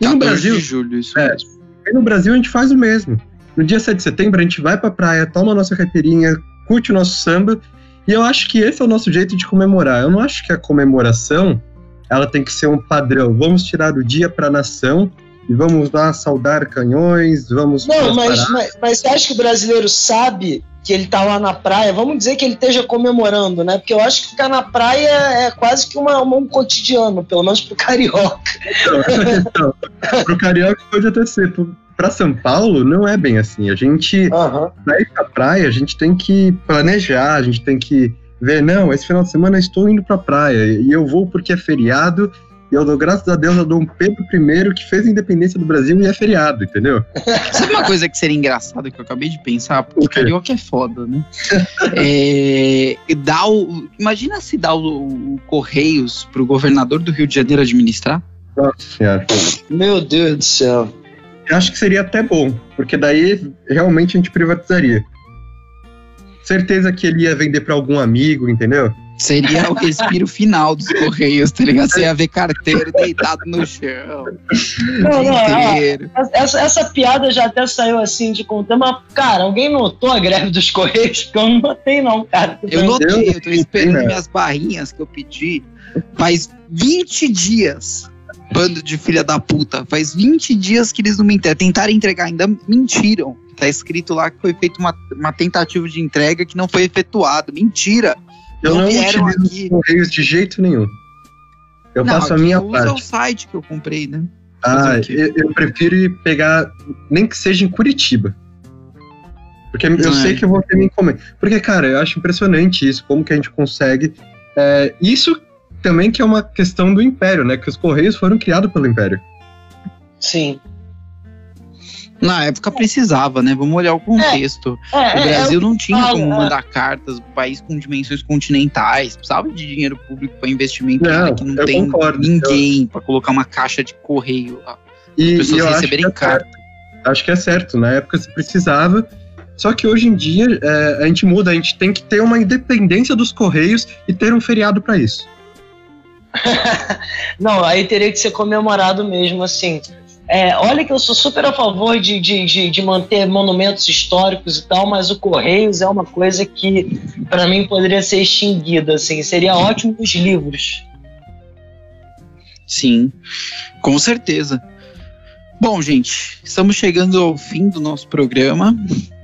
E no 14 Brasil, de julho, isso É. mesmo. e no Brasil a gente faz o mesmo. no dia 7 de setembro a gente vai pra praia, toma a nossa caipirinha, curte o nosso samba, e eu acho que esse é o nosso jeito de comemorar. Eu não acho que a comemoração ela tem que ser um padrão. Vamos tirar o dia para a nação e vamos lá saudar canhões, vamos. Não, mas, mas, mas você acha que o brasileiro sabe que ele tá lá na praia? Vamos dizer que ele esteja comemorando, né? Porque eu acho que ficar na praia é quase que uma, uma um cotidiano, pelo menos pro carioca. Então, então, pro carioca pode até ser. Para São Paulo, não é bem assim. A gente, uhum. pra ir pra praia, a gente tem que planejar, a gente tem que ver, não, esse final de semana estou indo pra praia e eu vou porque é feriado e eu dou graças a Deus a Dom Pedro I que fez a independência do Brasil e é feriado, entendeu? Sabe uma coisa que seria engraçada que eu acabei de pensar? Porque o carioca é foda, né? é, dá o, imagina se dá o, o Correios pro governador do Rio de Janeiro administrar? Nossa senhora. Meu Deus do céu. Eu acho que seria até bom, porque daí realmente a gente privatizaria. Certeza que ele ia vender para algum amigo, entendeu? Seria o respiro final dos Correios, tá ligado? Você ia ver carteiro deitado no chão. Não, não, essa, essa piada já até saiu assim de conta, mas, cara, alguém notou a greve dos Correios? Porque eu não notei, não, cara. Eu notei, eu tô esperando minhas barrinhas que eu pedi faz 20 dias bando de filha da puta. Faz 20 dias que eles não me entregam. Tentaram entregar, ainda mentiram. Tá escrito lá que foi feita uma, uma tentativa de entrega que não foi efetuado. Mentira! Eu não, não utilizo aqui. Correios de jeito nenhum. Eu não, faço a minha parte. o site que eu comprei, né? Ah, eu, eu, prefiro pegar, nem que seja em Curitiba. Porque eu sei é. que eu vou ter minha encomenda. Porque, cara, eu acho impressionante isso, como que a gente consegue. É, isso também que é uma questão do Império, né? Que os Correios foram criados pelo Império. Sim. Na época precisava, né? Vamos olhar o contexto. É, é, o é, Brasil não tinha falo, como é. mandar cartas, um país com dimensões continentais, precisava de dinheiro público para investimento, não, né? que não tem concordo, ninguém eu... para colocar uma caixa de correio lá. E, as pessoas e receberem é carta. Acho que é certo, na época se precisava. Só que hoje em dia é, a gente muda, a gente tem que ter uma independência dos correios e ter um feriado para isso. não, aí teria que ser comemorado mesmo, assim. É, olha que eu sou super a favor de, de, de, de, manter monumentos históricos e tal, mas o Correios é uma coisa que, para mim, poderia ser extinguida, assim. Seria ótimo nos livros. Sim, com certeza. Bom, gente, estamos chegando ao fim do nosso programa.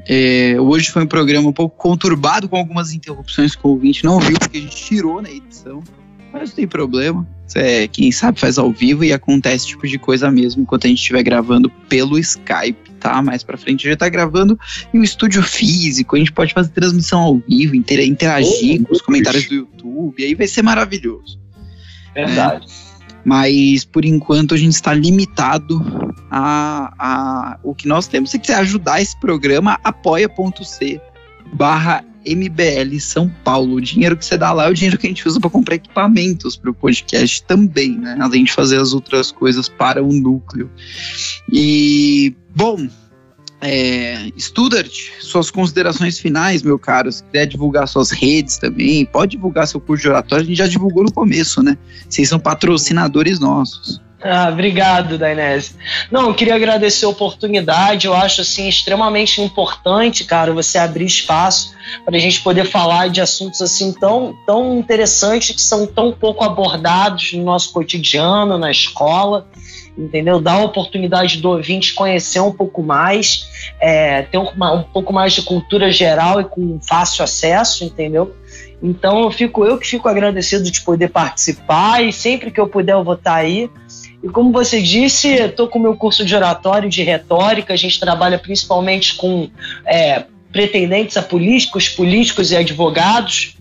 É, hoje foi um programa um pouco conturbado, com algumas interrupções que o ouvinte não viu, porque a gente tirou na edição. Mas não tem problema. É, quem sabe faz ao vivo e acontece esse tipo de coisa mesmo enquanto a gente estiver gravando pelo Skype, tá? Mais pra frente a gente tá gravando em um estúdio físico, a gente pode fazer transmissão ao vivo, interagir oh, com os comentários do YouTube, aí vai ser maravilhoso. Verdade. É, mas por enquanto a gente está limitado a, a o que nós temos. Se quiser ajudar esse programa, apoia.c barra MBL São Paulo. O dinheiro que você dá lá é o dinheiro que a gente usa para comprar equipamentos para o podcast também, né? Além de fazer as outras coisas para o núcleo. E, bom, é, Studart, suas considerações finais, meu caro. Se quiser divulgar suas redes também, pode divulgar seu curso de oratório. A gente já divulgou no começo, né? Vocês são patrocinadores nossos. Ah, obrigado, Dainese. Não, eu queria agradecer a oportunidade. Eu acho assim extremamente importante, cara, você abrir espaço para a gente poder falar de assuntos assim tão, tão interessantes que são tão pouco abordados no nosso cotidiano, na escola. Entendeu? Dar a oportunidade do ouvinte conhecer um pouco mais, é, ter um, um pouco mais de cultura geral e com fácil acesso, entendeu? Então eu fico eu que fico agradecido de poder participar e sempre que eu puder eu vou estar aí. E como você disse, estou com o meu curso de oratório de retórica. A gente trabalha principalmente com é, pretendentes a políticos, políticos e advogados.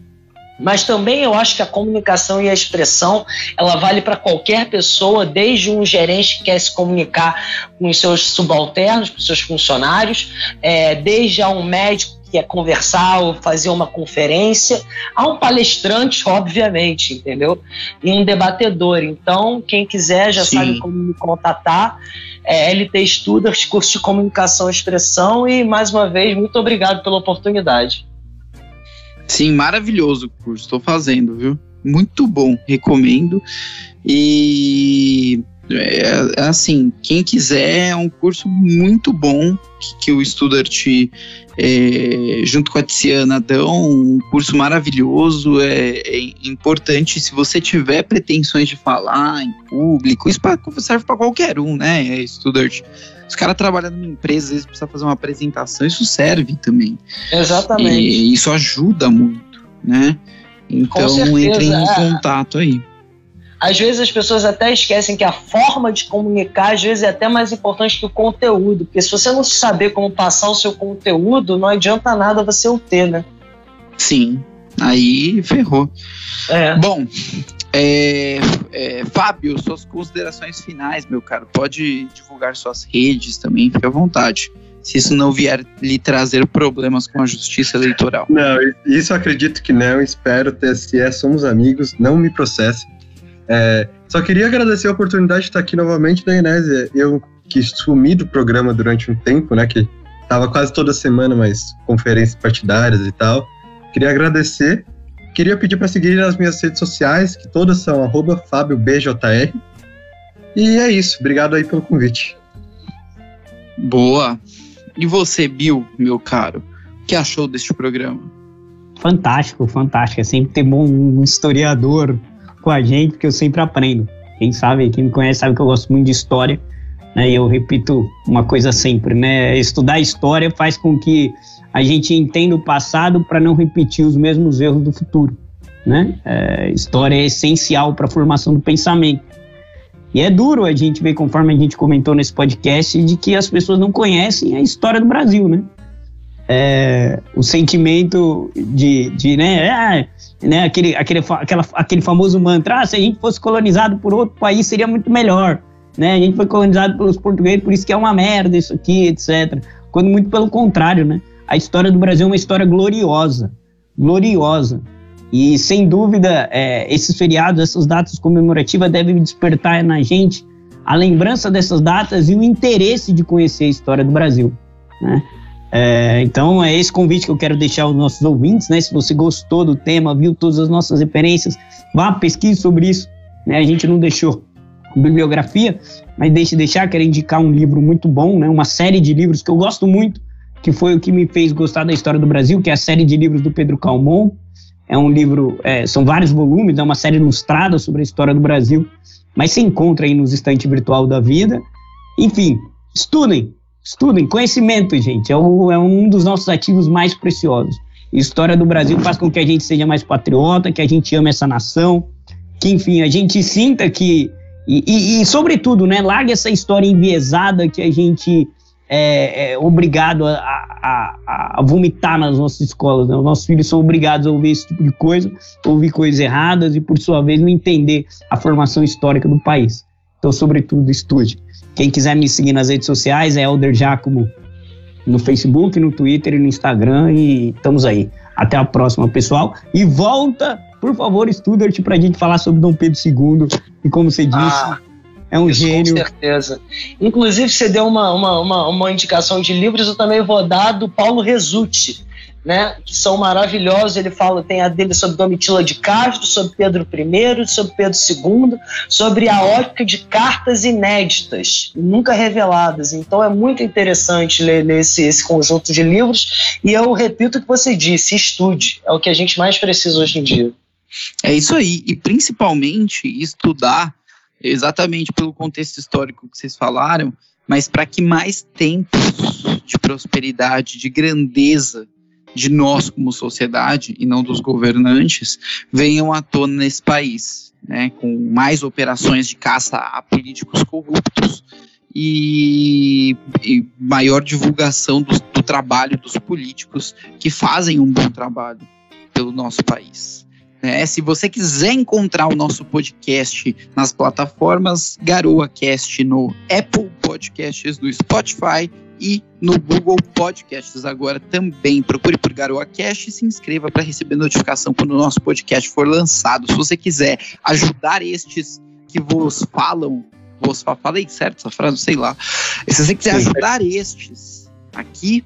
Mas também eu acho que a comunicação e a expressão ela vale para qualquer pessoa, desde um gerente que quer se comunicar com os seus subalternos, com os seus funcionários, é, desde a um médico que é conversar ou fazer uma conferência. Há um palestrante, obviamente, entendeu? E um debatedor. Então, quem quiser já Sim. sabe como me contatar. É, LT Estuda, curso de comunicação e expressão. E, mais uma vez, muito obrigado pela oportunidade. Sim, maravilhoso o curso. Estou fazendo, viu? Muito bom, recomendo. E É, é, assim, quem quiser, é um curso muito bom que, que o Studart, é, junto com a Tiziana, dão. Um curso maravilhoso, é, é, importante. Se você tiver pretensões de falar em público, isso pra, serve para qualquer um, né, Studart? Os caras trabalham numa empresa, às vezes precisa fazer uma apresentação, isso serve também. Exatamente. E isso ajuda muito, né? Então, entrem em é. contato aí às vezes as pessoas até esquecem que a forma de comunicar às vezes é até mais importante que o conteúdo, porque se você não saber como passar o seu conteúdo, não adianta nada você o ter, né? Sim, aí ferrou. É. Bom, é, é, Fábio, suas considerações finais, meu caro. Pode divulgar suas redes também, fique à vontade. Se isso não vier lhe trazer problemas com a justiça eleitoral. Não, isso acredito que não. Espero, TSE, somos amigos, não me processe. É, só queria agradecer a oportunidade de estar aqui novamente da Inésia. Eu que sumi do programa durante um tempo, né? Que estava quase toda semana, mas conferências partidárias e tal. Queria agradecer. Queria pedir para seguir nas minhas redes sociais, que todas são FábioBJR. E é isso. Obrigado aí pelo convite. Boa. E você, Bill, meu caro, o que achou deste programa? Fantástico, fantástico. É sempre ter bom um historiador com a gente, porque eu sempre aprendo. Quem sabe, quem me conhece sabe que eu gosto muito de história, né? E eu repito uma coisa sempre, né? Estudar história faz com que a gente entenda o passado para não repetir os mesmos erros do futuro, né? É, história é essencial para a formação do pensamento. E é duro a gente ver, conforme a gente comentou nesse podcast, de que as pessoas não conhecem a história do Brasil, né? É, o sentimento de, de né, é, né, aquele, aquele, aquela, aquele famoso mantra, ah, se a gente fosse colonizado por outro país seria muito melhor, né, a gente foi colonizado pelos portugueses, por isso que é uma merda isso aqui, etc. Quando muito pelo contrário, né, a história do Brasil é uma história gloriosa, gloriosa, e sem dúvida é, esses feriados, essas datas comemorativas devem despertar na gente a lembrança dessas datas e o interesse de conhecer a história do Brasil, né, é, então é esse convite que eu quero deixar aos nossos ouvintes, né? Se você gostou do tema, viu todas as nossas referências, vá pesquise sobre isso. Né? A gente não deixou bibliografia, mas deixe deixar, quero indicar um livro muito bom, né? Uma série de livros que eu gosto muito, que foi o que me fez gostar da história do Brasil, que é a série de livros do Pedro Calmon. É um livro, é, são vários volumes, é uma série ilustrada sobre a história do Brasil, mas se encontra aí nos estantes virtual da vida. Enfim, estudem, Estudem, conhecimento, gente, é, o, é um dos nossos ativos mais preciosos. História do Brasil faz com que a gente seja mais patriota, que a gente ame essa nação, que, enfim, a gente sinta que. E, e, e sobretudo, né, larga essa história enviesada que a gente é, é obrigado a, a, a, vomitar nas nossas escolas. Né? Os nossos filhos são obrigados a ouvir esse tipo de coisa, ouvir coisas erradas e, por sua vez, não entender a formação histórica do país. Então, sobretudo, estude. Quem quiser me seguir nas redes sociais é Elder Jacobo no Facebook, no Twitter e no Instagram. E estamos aí. Até a próxima, pessoal. E volta, por favor, Studart, para a gente falar sobre Dom Pedro II. E como você disse, ah, é um gênio. Com certeza. Inclusive, você deu uma, uma, uma, uma indicação de livros, eu também vou dar do Paulo Resutti né, que são maravilhosos. Ele fala, tem a dele sobre Domitila de Castro, sobre Pedro I, sobre Pedro II, sobre a ótica de cartas inéditas, nunca reveladas. Então é muito interessante ler, esse, esse conjunto de livros. E eu repito o que você disse: estude. É o que a gente mais precisa hoje em dia. É isso aí. E principalmente estudar exatamente pelo contexto histórico que vocês falaram, mas para que mais tempos de prosperidade, de grandeza de nós como sociedade e não dos governantes venham à tona nesse país, né, com mais operações de caça a políticos corruptos e, e maior divulgação do, do trabalho dos políticos que fazem um bom trabalho pelo nosso país. É, se você quiser encontrar o nosso podcast nas plataformas Garoa Cast no Apple Podcasts, no Spotify e no Google Podcasts agora também. Procure por Garoa Cast e se inscreva para receber notificação quando o nosso podcast for lançado. Se você quiser ajudar estes que vos falam, vos falei certo essa frase, sei lá. Se você quiser ajudar estes aqui,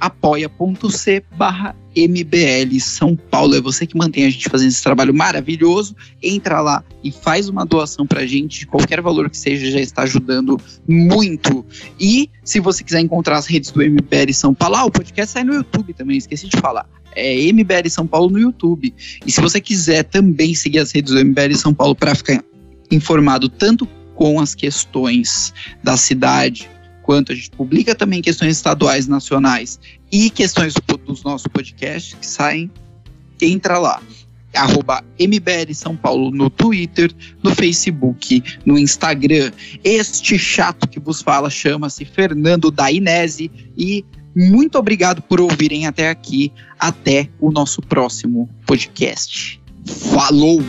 apoia.c barra MBL São Paulo. É você que mantém a gente fazendo esse trabalho maravilhoso. Entra lá e faz uma doação pra gente, de qualquer valor que seja, já está ajudando muito. E se você quiser encontrar as redes do MBL São Paulo, ah, o podcast sai no YouTube também, esqueci de falar. É MBL São Paulo no YouTube. E se você quiser também seguir as redes do MBL São Paulo para ficar informado tanto com as questões da cidade, quanto a gente publica também questões estaduais, nacionais e questões dos nossos podcasts que saem, entra lá. Arroba São Paulo no Twitter, no Facebook, no Instagram. Este chato que vos fala chama-se Fernando Dainese e muito obrigado por ouvirem até aqui. Até o nosso próximo podcast. Falou!